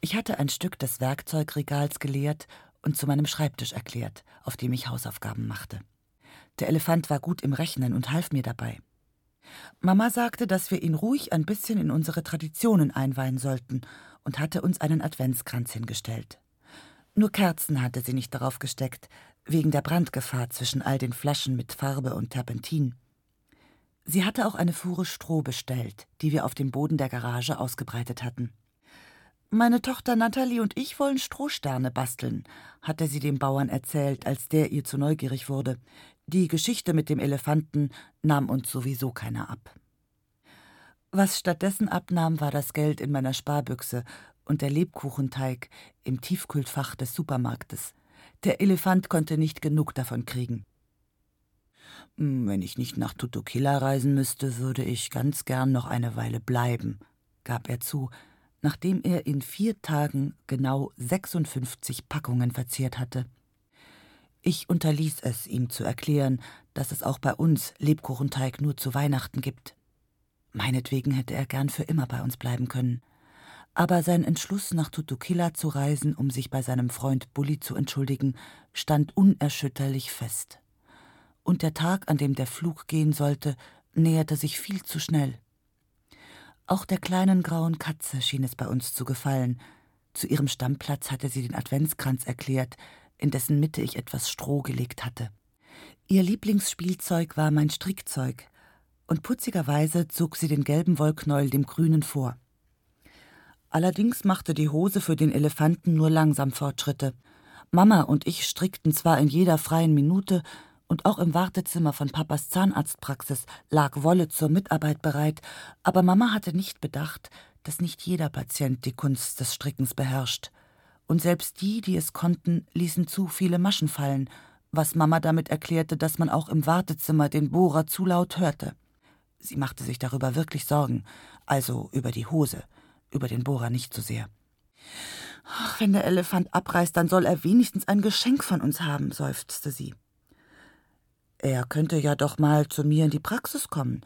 Ich hatte ein Stück des Werkzeugregals geleert und zu meinem Schreibtisch erklärt, auf dem ich Hausaufgaben machte. Der Elefant war gut im Rechnen und half mir dabei. Mama sagte, dass wir ihn ruhig ein bisschen in unsere Traditionen einweihen sollten und hatte uns einen Adventskranz hingestellt. Nur Kerzen hatte sie nicht darauf gesteckt, wegen der Brandgefahr zwischen all den Flaschen mit Farbe und Terpentin. Sie hatte auch eine Fuhre Stroh bestellt, die wir auf dem Boden der Garage ausgebreitet hatten. Meine Tochter Natalie und ich wollen Strohsterne basteln, hatte sie dem Bauern erzählt, als der ihr zu neugierig wurde. Die Geschichte mit dem Elefanten nahm uns sowieso keiner ab. Was stattdessen abnahm, war das Geld in meiner Sparbüchse und der Lebkuchenteig im Tiefkühlfach des Supermarktes. Der Elefant konnte nicht genug davon kriegen. Hm, wenn ich nicht nach Tutukila reisen müsste, würde ich ganz gern noch eine Weile bleiben, gab er zu, nachdem er in vier Tagen genau 56 Packungen verzehrt hatte. Ich unterließ es, ihm zu erklären, dass es auch bei uns Lebkuchenteig nur zu Weihnachten gibt. Meinetwegen hätte er gern für immer bei uns bleiben können aber sein Entschluss, nach Tutukila zu reisen, um sich bei seinem Freund Bulli zu entschuldigen, stand unerschütterlich fest. Und der Tag, an dem der Flug gehen sollte, näherte sich viel zu schnell. Auch der kleinen grauen Katze schien es bei uns zu gefallen. Zu ihrem Stammplatz hatte sie den Adventskranz erklärt, in dessen Mitte ich etwas Stroh gelegt hatte. Ihr Lieblingsspielzeug war mein Strickzeug, und putzigerweise zog sie den gelben Wollknäuel dem grünen vor. Allerdings machte die Hose für den Elefanten nur langsam Fortschritte. Mama und ich strickten zwar in jeder freien Minute, und auch im Wartezimmer von Papas Zahnarztpraxis lag Wolle zur Mitarbeit bereit, aber Mama hatte nicht bedacht, dass nicht jeder Patient die Kunst des Strickens beherrscht. Und selbst die, die es konnten, ließen zu viele Maschen fallen, was Mama damit erklärte, dass man auch im Wartezimmer den Bohrer zu laut hörte. Sie machte sich darüber wirklich Sorgen, also über die Hose über den Bohrer nicht so sehr. Ach, wenn der Elefant abreißt, dann soll er wenigstens ein Geschenk von uns haben, seufzte sie. Er könnte ja doch mal zu mir in die Praxis kommen.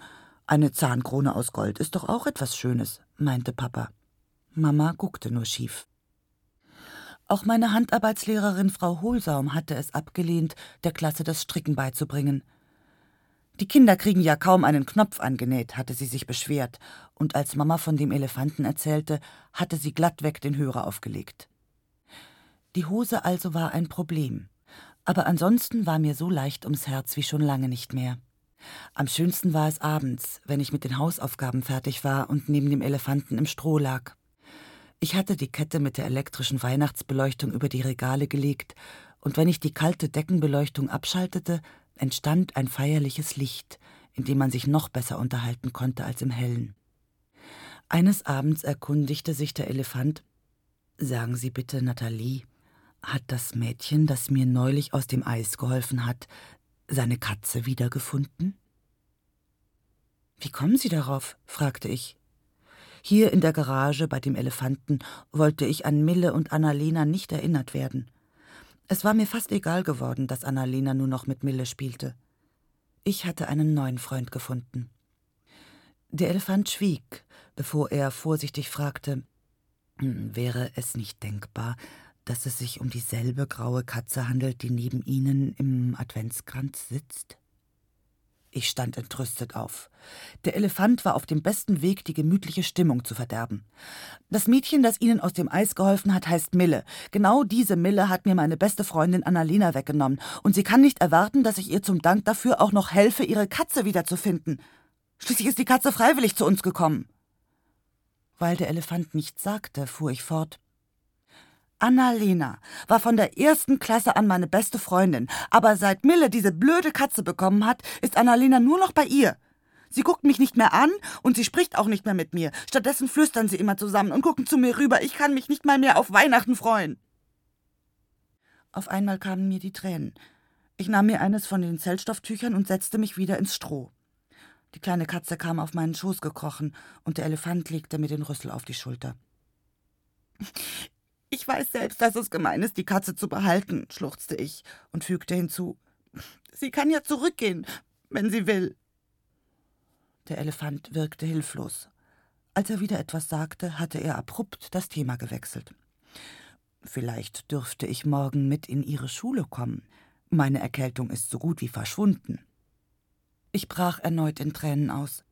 Eine Zahnkrone aus Gold ist doch auch etwas Schönes, meinte Papa. Mama guckte nur schief. Auch meine Handarbeitslehrerin Frau Hohlsaum hatte es abgelehnt, der Klasse das Stricken beizubringen. Die Kinder kriegen ja kaum einen Knopf angenäht, hatte sie sich beschwert, und als Mama von dem Elefanten erzählte, hatte sie glattweg den Hörer aufgelegt. Die Hose also war ein Problem, aber ansonsten war mir so leicht ums Herz wie schon lange nicht mehr. Am schönsten war es abends, wenn ich mit den Hausaufgaben fertig war und neben dem Elefanten im Stroh lag. Ich hatte die Kette mit der elektrischen Weihnachtsbeleuchtung über die Regale gelegt, und wenn ich die kalte Deckenbeleuchtung abschaltete, entstand ein feierliches Licht, in dem man sich noch besser unterhalten konnte als im hellen. Eines Abends erkundigte sich der Elefant Sagen Sie bitte, Nathalie, hat das Mädchen, das mir neulich aus dem Eis geholfen hat, seine Katze wiedergefunden? Wie kommen Sie darauf? fragte ich. Hier in der Garage bei dem Elefanten wollte ich an Mille und Annalena nicht erinnert werden. Es war mir fast egal geworden, dass Annalena nur noch mit Mille spielte. Ich hatte einen neuen Freund gefunden. Der Elefant schwieg, bevor er vorsichtig fragte hm, Wäre es nicht denkbar, dass es sich um dieselbe graue Katze handelt, die neben Ihnen im Adventskranz sitzt? Ich stand entrüstet auf. Der Elefant war auf dem besten Weg, die gemütliche Stimmung zu verderben. Das Mädchen, das Ihnen aus dem Eis geholfen hat, heißt Mille. Genau diese Mille hat mir meine beste Freundin Annalena weggenommen, und sie kann nicht erwarten, dass ich ihr zum Dank dafür auch noch helfe, ihre Katze wiederzufinden. Schließlich ist die Katze freiwillig zu uns gekommen. Weil der Elefant nichts sagte, fuhr ich fort. Annalena war von der ersten Klasse an meine beste Freundin, aber seit Mille diese blöde Katze bekommen hat, ist Annalena nur noch bei ihr. Sie guckt mich nicht mehr an und sie spricht auch nicht mehr mit mir. Stattdessen flüstern sie immer zusammen und gucken zu mir rüber. Ich kann mich nicht mal mehr auf Weihnachten freuen. Auf einmal kamen mir die Tränen. Ich nahm mir eines von den Zellstofftüchern und setzte mich wieder ins Stroh. Die kleine Katze kam auf meinen Schoß gekrochen und der Elefant legte mir den Rüssel auf die Schulter. Ich weiß selbst, dass es gemein ist, die Katze zu behalten, schluchzte ich und fügte hinzu. Sie kann ja zurückgehen, wenn sie will. Der Elefant wirkte hilflos. Als er wieder etwas sagte, hatte er abrupt das Thema gewechselt. Vielleicht dürfte ich morgen mit in Ihre Schule kommen. Meine Erkältung ist so gut wie verschwunden. Ich brach erneut in Tränen aus.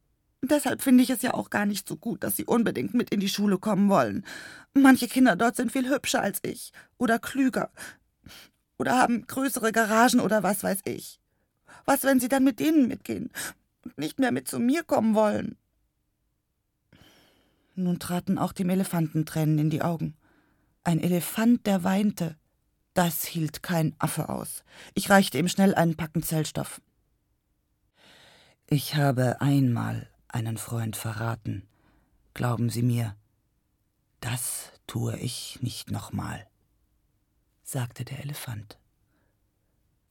Deshalb finde ich es ja auch gar nicht so gut, dass Sie unbedingt mit in die Schule kommen wollen. Manche Kinder dort sind viel hübscher als ich oder klüger oder haben größere Garagen oder was weiß ich. Was, wenn Sie dann mit denen mitgehen und nicht mehr mit zu mir kommen wollen? Nun traten auch dem Elefanten Tränen in die Augen. Ein Elefant, der weinte. Das hielt kein Affe aus. Ich reichte ihm schnell einen Packen Zellstoff. Ich habe einmal einen Freund verraten. Glauben Sie mir, das tue ich nicht nochmal, sagte der Elefant.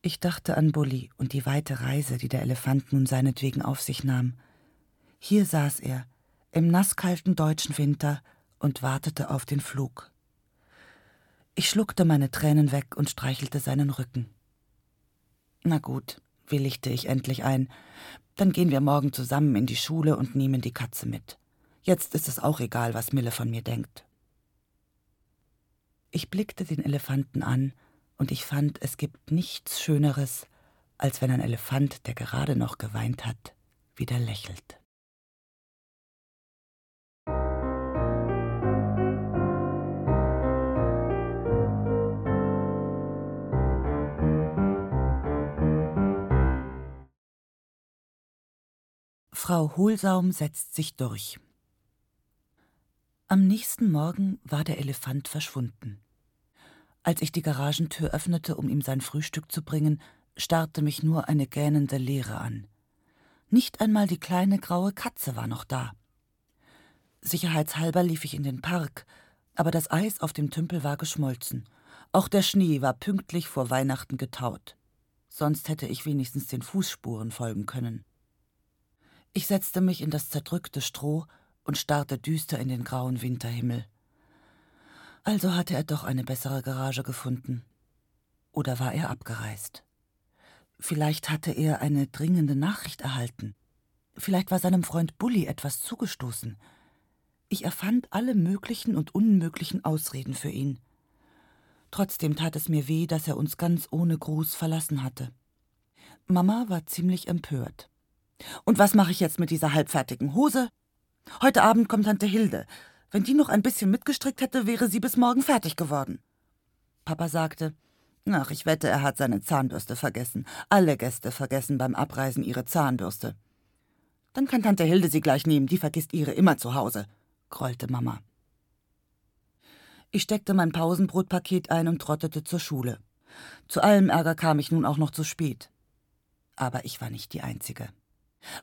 Ich dachte an Bulli und die weite Reise, die der Elefant nun seinetwegen auf sich nahm. Hier saß er, im nasskalten deutschen Winter, und wartete auf den Flug. Ich schluckte meine Tränen weg und streichelte seinen Rücken. Na gut, willigte ich endlich ein, dann gehen wir morgen zusammen in die Schule und nehmen die Katze mit. Jetzt ist es auch egal, was Mille von mir denkt. Ich blickte den Elefanten an, und ich fand, es gibt nichts Schöneres, als wenn ein Elefant, der gerade noch geweint hat, wieder lächelt. Frau Hohlsaum setzt sich durch. Am nächsten Morgen war der Elefant verschwunden. Als ich die Garagentür öffnete, um ihm sein Frühstück zu bringen, starrte mich nur eine gähnende Leere an. Nicht einmal die kleine graue Katze war noch da. Sicherheitshalber lief ich in den Park, aber das Eis auf dem Tümpel war geschmolzen. Auch der Schnee war pünktlich vor Weihnachten getaut. Sonst hätte ich wenigstens den Fußspuren folgen können. Ich setzte mich in das zerdrückte Stroh und starrte düster in den grauen Winterhimmel. Also hatte er doch eine bessere Garage gefunden. Oder war er abgereist? Vielleicht hatte er eine dringende Nachricht erhalten. Vielleicht war seinem Freund Bully etwas zugestoßen. Ich erfand alle möglichen und unmöglichen Ausreden für ihn. Trotzdem tat es mir weh, dass er uns ganz ohne Gruß verlassen hatte. Mama war ziemlich empört. Und was mache ich jetzt mit dieser halbfertigen Hose? Heute Abend kommt Tante Hilde. Wenn die noch ein bisschen mitgestrickt hätte, wäre sie bis morgen fertig geworden. Papa sagte, Ach, ich wette, er hat seine Zahnbürste vergessen. Alle Gäste vergessen beim Abreisen ihre Zahnbürste. Dann kann Tante Hilde sie gleich nehmen, die vergisst ihre immer zu Hause, grollte Mama. Ich steckte mein Pausenbrotpaket ein und trottete zur Schule. Zu allem Ärger kam ich nun auch noch zu spät. Aber ich war nicht die Einzige.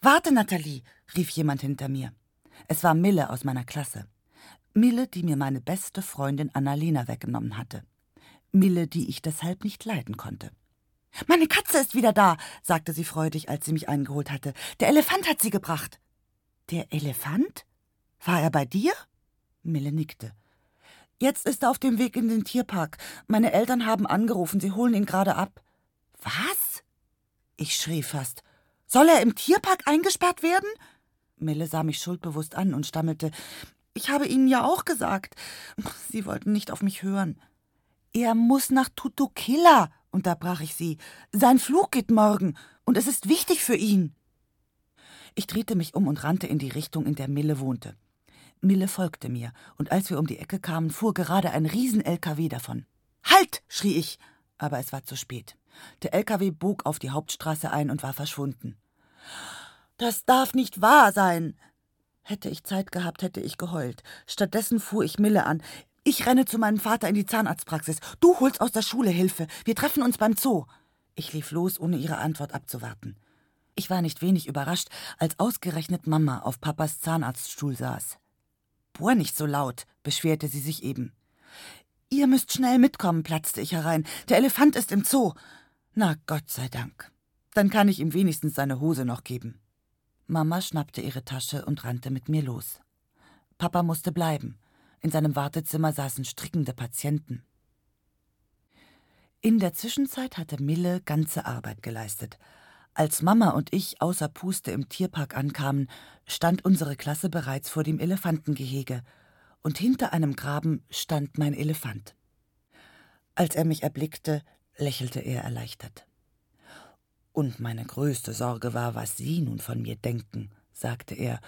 Warte, Nathalie, rief jemand hinter mir. Es war Mille aus meiner Klasse. Mille, die mir meine beste Freundin Annalena weggenommen hatte. Mille, die ich deshalb nicht leiden konnte. Meine Katze ist wieder da, sagte sie freudig, als sie mich eingeholt hatte. Der Elefant hat sie gebracht. Der Elefant? War er bei dir? Mille nickte. Jetzt ist er auf dem Weg in den Tierpark. Meine Eltern haben angerufen, sie holen ihn gerade ab. Was? Ich schrie fast. Soll er im Tierpark eingesperrt werden? Mille sah mich schuldbewusst an und stammelte. Ich habe Ihnen ja auch gesagt. Sie wollten nicht auf mich hören. Er muss nach Tutukilla, unterbrach ich sie. Sein Flug geht morgen, und es ist wichtig für ihn. Ich drehte mich um und rannte in die Richtung, in der Mille wohnte. Mille folgte mir, und als wir um die Ecke kamen, fuhr gerade ein Riesen-LKW davon. Halt! schrie ich, aber es war zu spät. Der LKW bog auf die Hauptstraße ein und war verschwunden. Das darf nicht wahr sein! Hätte ich Zeit gehabt, hätte ich geheult. Stattdessen fuhr ich Mille an. Ich renne zu meinem Vater in die Zahnarztpraxis. Du holst aus der Schule Hilfe. Wir treffen uns beim Zoo. Ich lief los, ohne ihre Antwort abzuwarten. Ich war nicht wenig überrascht, als ausgerechnet Mama auf Papas Zahnarztstuhl saß. Bohr nicht so laut, beschwerte sie sich eben. Ihr müsst schnell mitkommen, platzte ich herein. Der Elefant ist im Zoo. Na Gott sei Dank. Dann kann ich ihm wenigstens seine Hose noch geben. Mama schnappte ihre Tasche und rannte mit mir los. Papa musste bleiben. In seinem Wartezimmer saßen strickende Patienten. In der Zwischenzeit hatte Mille ganze Arbeit geleistet. Als Mama und ich außer Puste im Tierpark ankamen, stand unsere Klasse bereits vor dem Elefantengehege, und hinter einem Graben stand mein Elefant. Als er mich erblickte, lächelte er erleichtert. Und meine größte Sorge war, was Sie nun von mir denken, sagte er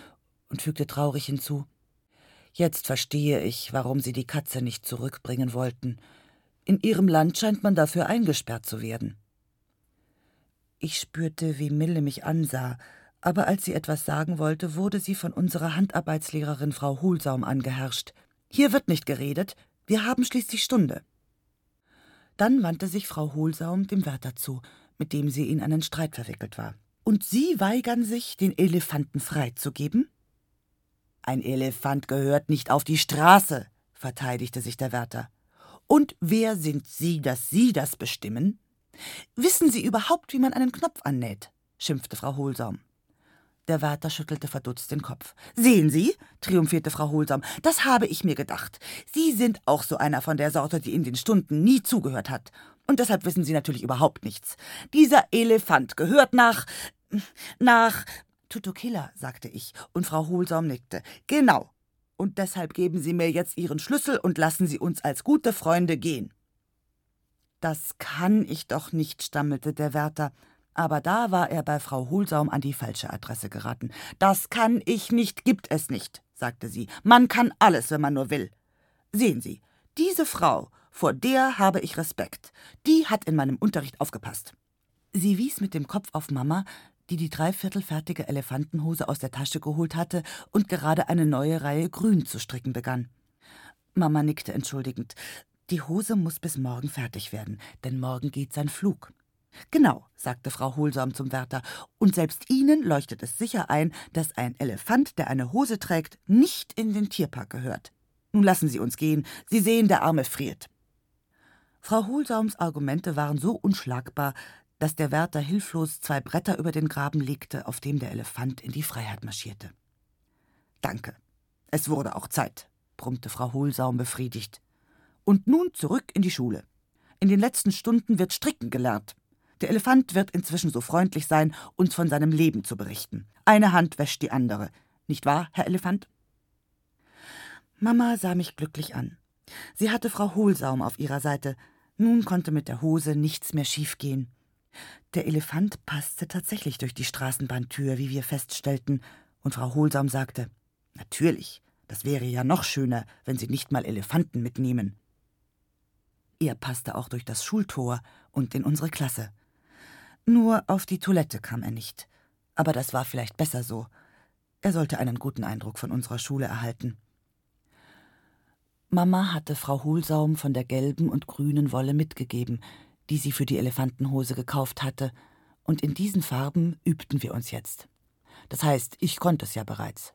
und fügte traurig hinzu. Jetzt verstehe ich, warum Sie die Katze nicht zurückbringen wollten. In Ihrem Land scheint man dafür eingesperrt zu werden. Ich spürte, wie Mille mich ansah, aber als sie etwas sagen wollte, wurde sie von unserer Handarbeitslehrerin Frau Hulsaum angeherrscht. Hier wird nicht geredet, wir haben schließlich Stunde. Dann wandte sich Frau Hohlsaum dem Wärter zu mit dem sie in einen Streit verwickelt war. Und Sie weigern sich, den Elefanten freizugeben? Ein Elefant gehört nicht auf die Straße, verteidigte sich der Wärter. Und wer sind Sie, dass Sie das bestimmen? Wissen Sie überhaupt, wie man einen Knopf annäht? schimpfte Frau Hohlsaum. Der Wärter schüttelte verdutzt den Kopf. Sehen Sie, triumphierte Frau Hohlsam, das habe ich mir gedacht. Sie sind auch so einer von der Sorte, die in den Stunden nie zugehört hat. Und deshalb wissen Sie natürlich überhaupt nichts. Dieser Elefant gehört nach. nach. Tutukila, sagte ich, und Frau Hohlsam nickte. Genau. Und deshalb geben Sie mir jetzt Ihren Schlüssel und lassen Sie uns als gute Freunde gehen. Das kann ich doch nicht, stammelte der Wärter. Aber da war er bei Frau Hohlsaum an die falsche Adresse geraten. Das kann ich nicht, gibt es nicht, sagte sie. Man kann alles, wenn man nur will. Sehen Sie, diese Frau, vor der habe ich Respekt. Die hat in meinem Unterricht aufgepasst. Sie wies mit dem Kopf auf Mama, die die dreiviertelfertige Elefantenhose aus der Tasche geholt hatte und gerade eine neue Reihe grün zu stricken begann. Mama nickte entschuldigend. Die Hose muss bis morgen fertig werden, denn morgen geht sein Flug. Genau, sagte Frau Hohlsam zum Wärter, und selbst Ihnen leuchtet es sicher ein, dass ein Elefant, der eine Hose trägt, nicht in den Tierpark gehört. Nun lassen Sie uns gehen, Sie sehen, der Arme friert. Frau Hohlsaums Argumente waren so unschlagbar, dass der Wärter hilflos zwei Bretter über den Graben legte, auf dem der Elefant in die Freiheit marschierte. Danke. Es wurde auch Zeit, brummte Frau Hohlsaum befriedigt. Und nun zurück in die Schule. In den letzten Stunden wird Stricken gelernt. Der Elefant wird inzwischen so freundlich sein, uns von seinem Leben zu berichten. Eine Hand wäscht die andere. Nicht wahr, Herr Elefant? Mama sah mich glücklich an. Sie hatte Frau Hohlsaum auf ihrer Seite. Nun konnte mit der Hose nichts mehr schiefgehen. Der Elefant passte tatsächlich durch die Straßenbahntür, wie wir feststellten, und Frau Hohlsaum sagte: Natürlich, das wäre ja noch schöner, wenn Sie nicht mal Elefanten mitnehmen. Er passte auch durch das Schultor und in unsere Klasse. Nur auf die Toilette kam er nicht. Aber das war vielleicht besser so. Er sollte einen guten Eindruck von unserer Schule erhalten. Mama hatte Frau Hohlsaum von der gelben und grünen Wolle mitgegeben, die sie für die Elefantenhose gekauft hatte, und in diesen Farben übten wir uns jetzt. Das heißt, ich konnte es ja bereits.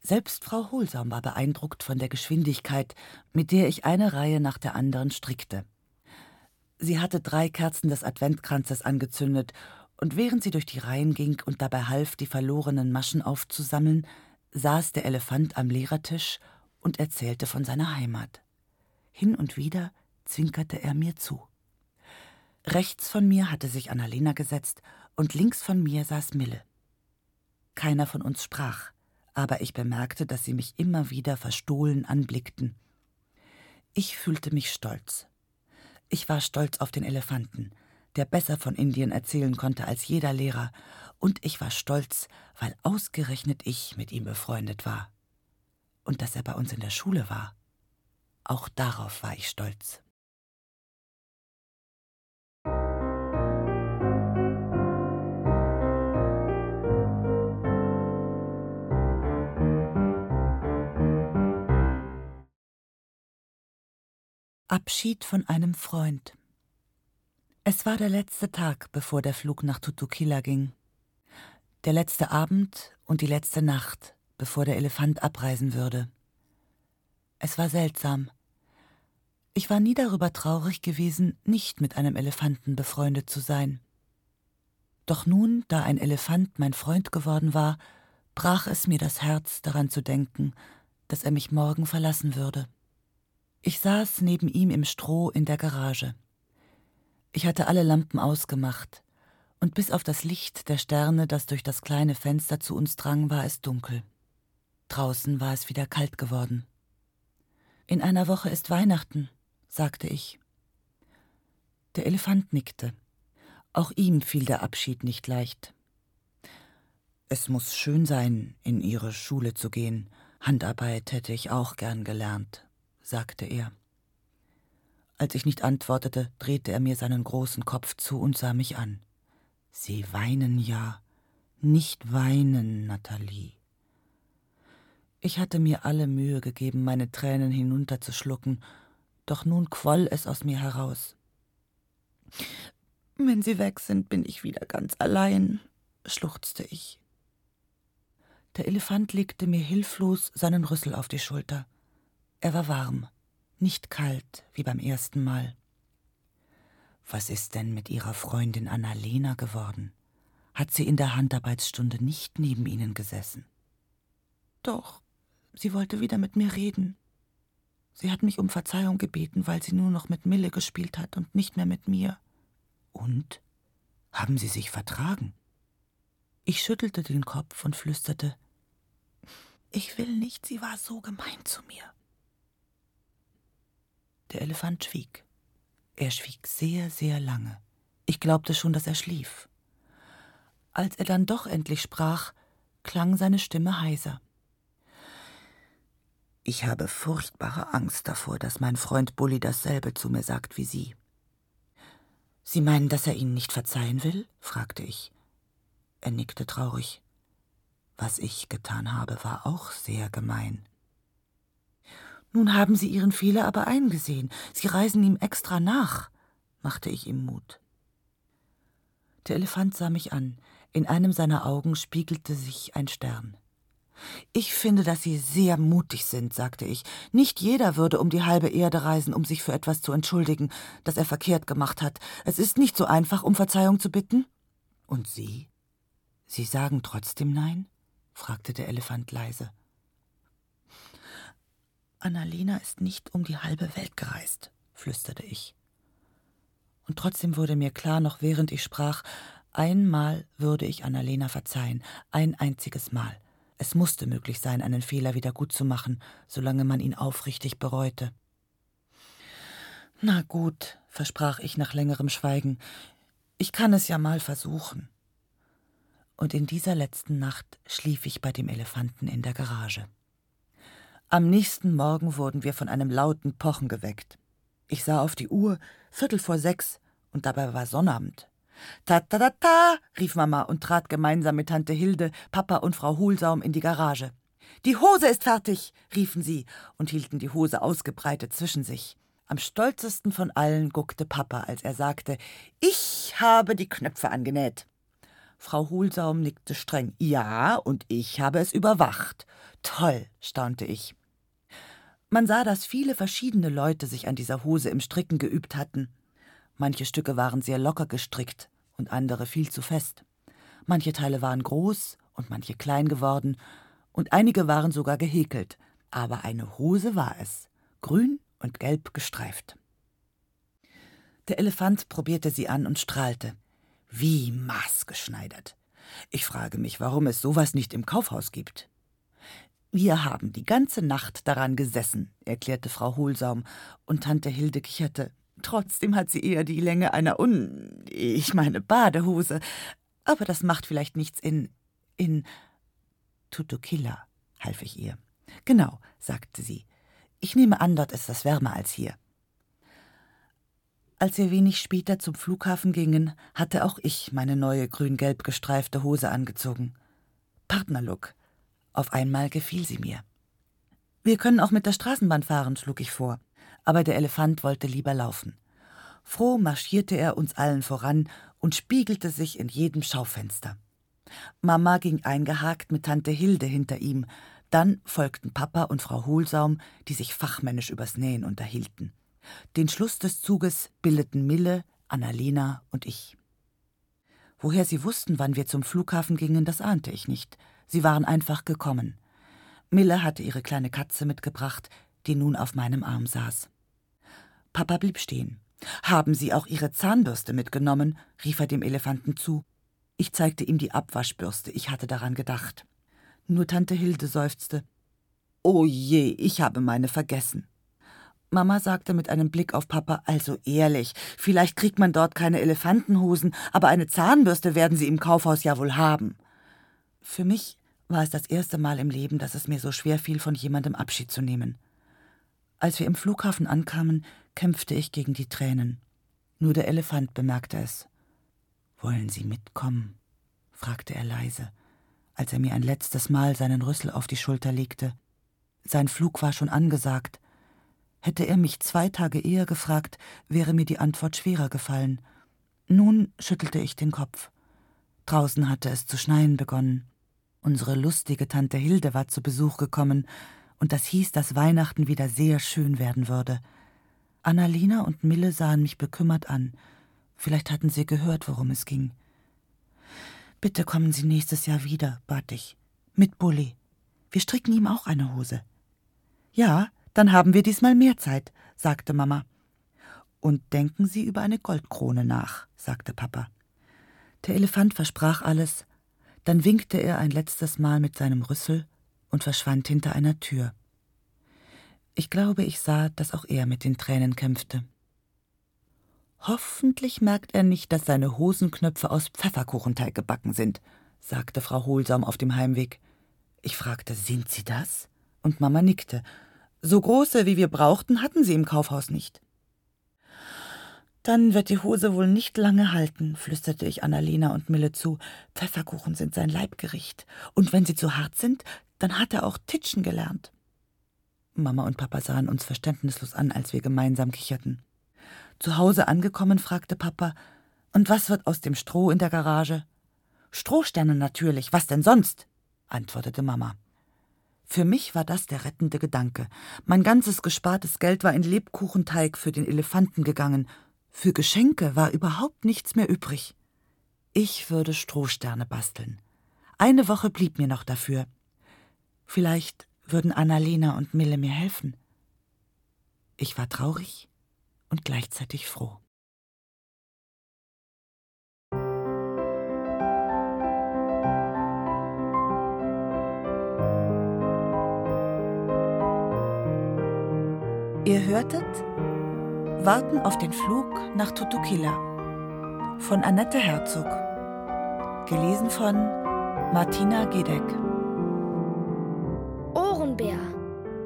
Selbst Frau Hohlsaum war beeindruckt von der Geschwindigkeit, mit der ich eine Reihe nach der anderen strickte. Sie hatte drei Kerzen des Adventkranzes angezündet, und während sie durch die Reihen ging und dabei half, die verlorenen Maschen aufzusammeln, saß der Elefant am Lehrertisch und erzählte von seiner Heimat. Hin und wieder zwinkerte er mir zu. Rechts von mir hatte sich Annalena gesetzt und links von mir saß Mille. Keiner von uns sprach aber ich bemerkte, dass sie mich immer wieder verstohlen anblickten. Ich fühlte mich stolz. Ich war stolz auf den Elefanten, der besser von Indien erzählen konnte als jeder Lehrer, und ich war stolz, weil ausgerechnet ich mit ihm befreundet war. Und dass er bei uns in der Schule war. Auch darauf war ich stolz. Abschied von einem Freund. Es war der letzte Tag, bevor der Flug nach Tutukila ging. Der letzte Abend und die letzte Nacht, bevor der Elefant abreisen würde. Es war seltsam. Ich war nie darüber traurig gewesen, nicht mit einem Elefanten befreundet zu sein. Doch nun, da ein Elefant mein Freund geworden war, brach es mir das Herz, daran zu denken, dass er mich morgen verlassen würde. Ich saß neben ihm im Stroh in der Garage. Ich hatte alle Lampen ausgemacht, und bis auf das Licht der Sterne, das durch das kleine Fenster zu uns drang, war es dunkel. Draußen war es wieder kalt geworden. In einer Woche ist Weihnachten, sagte ich. Der Elefant nickte. Auch ihm fiel der Abschied nicht leicht. Es muss schön sein, in Ihre Schule zu gehen. Handarbeit hätte ich auch gern gelernt, sagte er. Als ich nicht antwortete, drehte er mir seinen großen Kopf zu und sah mich an. Sie weinen ja. Nicht weinen, Nathalie. Ich hatte mir alle Mühe gegeben, meine Tränen hinunterzuschlucken, doch nun quoll es aus mir heraus. Wenn Sie weg sind, bin ich wieder ganz allein, schluchzte ich. Der Elefant legte mir hilflos seinen Rüssel auf die Schulter. Er war warm, nicht kalt wie beim ersten Mal. Was ist denn mit Ihrer Freundin Annalena geworden? Hat sie in der Handarbeitsstunde nicht neben Ihnen gesessen? Doch, sie wollte wieder mit mir reden. Sie hat mich um Verzeihung gebeten, weil sie nur noch mit Mille gespielt hat und nicht mehr mit mir. Und? Haben Sie sich vertragen? Ich schüttelte den Kopf und flüsterte Ich will nicht, sie war so gemein zu mir. Der Elefant schwieg. Er schwieg sehr, sehr lange. Ich glaubte schon, dass er schlief. Als er dann doch endlich sprach, klang seine Stimme heiser. Ich habe furchtbare Angst davor, dass mein Freund Bully dasselbe zu mir sagt wie Sie. Sie meinen, dass er Ihnen nicht verzeihen will? fragte ich. Er nickte traurig. Was ich getan habe, war auch sehr gemein. Nun haben Sie Ihren Fehler aber eingesehen. Sie reisen ihm extra nach, machte ich ihm Mut. Der Elefant sah mich an. In einem seiner Augen spiegelte sich ein Stern. Ich finde, dass Sie sehr mutig sind, sagte ich. Nicht jeder würde um die halbe Erde reisen, um sich für etwas zu entschuldigen, das er verkehrt gemacht hat. Es ist nicht so einfach, um Verzeihung zu bitten. Und Sie? Sie sagen trotzdem Nein? fragte der Elefant leise. Annalena ist nicht um die halbe Welt gereist, flüsterte ich. Und trotzdem wurde mir klar, noch während ich sprach, einmal würde ich Annalena verzeihen, ein einziges Mal. Es musste möglich sein, einen Fehler wieder gut zu machen, solange man ihn aufrichtig bereute. Na gut, versprach ich nach längerem Schweigen. Ich kann es ja mal versuchen. Und in dieser letzten Nacht schlief ich bei dem Elefanten in der Garage. Am nächsten Morgen wurden wir von einem lauten Pochen geweckt. Ich sah auf die Uhr, Viertel vor sechs, und dabei war Sonnabend. Ta ta ta ta, rief Mama und trat gemeinsam mit Tante Hilde, Papa und Frau Hohlsaum in die Garage. Die Hose ist fertig, riefen sie und hielten die Hose ausgebreitet zwischen sich. Am stolzesten von allen guckte Papa, als er sagte: Ich habe die Knöpfe angenäht. Frau Hohlsaum nickte streng. Ja, und ich habe es überwacht. Toll, staunte ich. Man sah, dass viele verschiedene Leute sich an dieser Hose im Stricken geübt hatten. Manche Stücke waren sehr locker gestrickt und andere viel zu fest. Manche Teile waren groß und manche klein geworden, und einige waren sogar gehäkelt, aber eine Hose war es, grün und gelb gestreift. Der Elefant probierte sie an und strahlte. Wie maßgeschneidert. Ich frage mich, warum es sowas nicht im Kaufhaus gibt. Wir haben die ganze Nacht daran gesessen, erklärte Frau Hohlsaum, und Tante Hilde kicherte. Trotzdem hat sie eher die Länge einer Un. ich meine Badehose. Aber das macht vielleicht nichts in. in. Tutukilla, half ich ihr. Genau, sagte sie. Ich nehme an, dort ist es wärmer als hier. Als wir wenig später zum Flughafen gingen, hatte auch ich meine neue grün-gelb gestreifte Hose angezogen. Partnerlook. Auf einmal gefiel sie mir. Wir können auch mit der Straßenbahn fahren, schlug ich vor. Aber der Elefant wollte lieber laufen. Froh marschierte er uns allen voran und spiegelte sich in jedem Schaufenster. Mama ging eingehakt mit Tante Hilde hinter ihm, dann folgten Papa und Frau Hohlsaum, die sich fachmännisch übers Nähen unterhielten. Den Schluss des Zuges bildeten Mille, Annalena und ich. Woher sie wussten, wann wir zum Flughafen gingen, das ahnte ich nicht. Sie waren einfach gekommen. Mille hatte ihre kleine Katze mitgebracht, die nun auf meinem Arm saß. Papa blieb stehen. Haben Sie auch Ihre Zahnbürste mitgenommen? rief er dem Elefanten zu. Ich zeigte ihm die Abwaschbürste, ich hatte daran gedacht. Nur Tante Hilde seufzte. Oh je, ich habe meine vergessen. Mama sagte mit einem Blick auf Papa, also ehrlich, vielleicht kriegt man dort keine Elefantenhosen, aber eine Zahnbürste werden sie im Kaufhaus ja wohl haben. Für mich war es das erste Mal im Leben, dass es mir so schwer fiel, von jemandem Abschied zu nehmen. Als wir im Flughafen ankamen, kämpfte ich gegen die Tränen. Nur der Elefant bemerkte es. Wollen Sie mitkommen? fragte er leise, als er mir ein letztes Mal seinen Rüssel auf die Schulter legte. Sein Flug war schon angesagt, Hätte er mich zwei Tage eher gefragt, wäre mir die Antwort schwerer gefallen. Nun schüttelte ich den Kopf. Draußen hatte es zu schneien begonnen. Unsere lustige Tante Hilde war zu Besuch gekommen, und das hieß, dass Weihnachten wieder sehr schön werden würde. Annalena und Mille sahen mich bekümmert an. Vielleicht hatten sie gehört, worum es ging. Bitte kommen Sie nächstes Jahr wieder, bat ich. Mit Bulli. Wir stricken ihm auch eine Hose. Ja, dann haben wir diesmal mehr Zeit, sagte Mama. Und denken Sie über eine Goldkrone nach, sagte Papa. Der Elefant versprach alles, dann winkte er ein letztes Mal mit seinem Rüssel und verschwand hinter einer Tür. Ich glaube, ich sah, dass auch er mit den Tränen kämpfte. Hoffentlich merkt er nicht, dass seine Hosenknöpfe aus Pfefferkuchenteig gebacken sind, sagte Frau Hohlsam auf dem Heimweg. Ich fragte, sind sie das? Und Mama nickte so große, wie wir brauchten, hatten sie im Kaufhaus nicht. Dann wird die Hose wohl nicht lange halten, flüsterte ich Annalena und Mille zu. Pfefferkuchen sind sein Leibgericht. Und wenn sie zu hart sind, dann hat er auch Titschen gelernt. Mama und Papa sahen uns verständnislos an, als wir gemeinsam kicherten. Zu Hause angekommen, fragte Papa, und was wird aus dem Stroh in der Garage? Strohsterne natürlich, was denn sonst? antwortete Mama. Für mich war das der rettende Gedanke. Mein ganzes gespartes Geld war in Lebkuchenteig für den Elefanten gegangen. Für Geschenke war überhaupt nichts mehr übrig. Ich würde Strohsterne basteln. Eine Woche blieb mir noch dafür. Vielleicht würden Annalena und Mille mir helfen. Ich war traurig und gleichzeitig froh. Ihr hörtet Warten auf den Flug nach Tutukila von Annette Herzog. Gelesen von Martina Gedeck. Ohrenbär.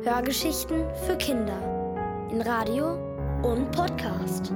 Hörgeschichten für Kinder. In Radio und Podcast.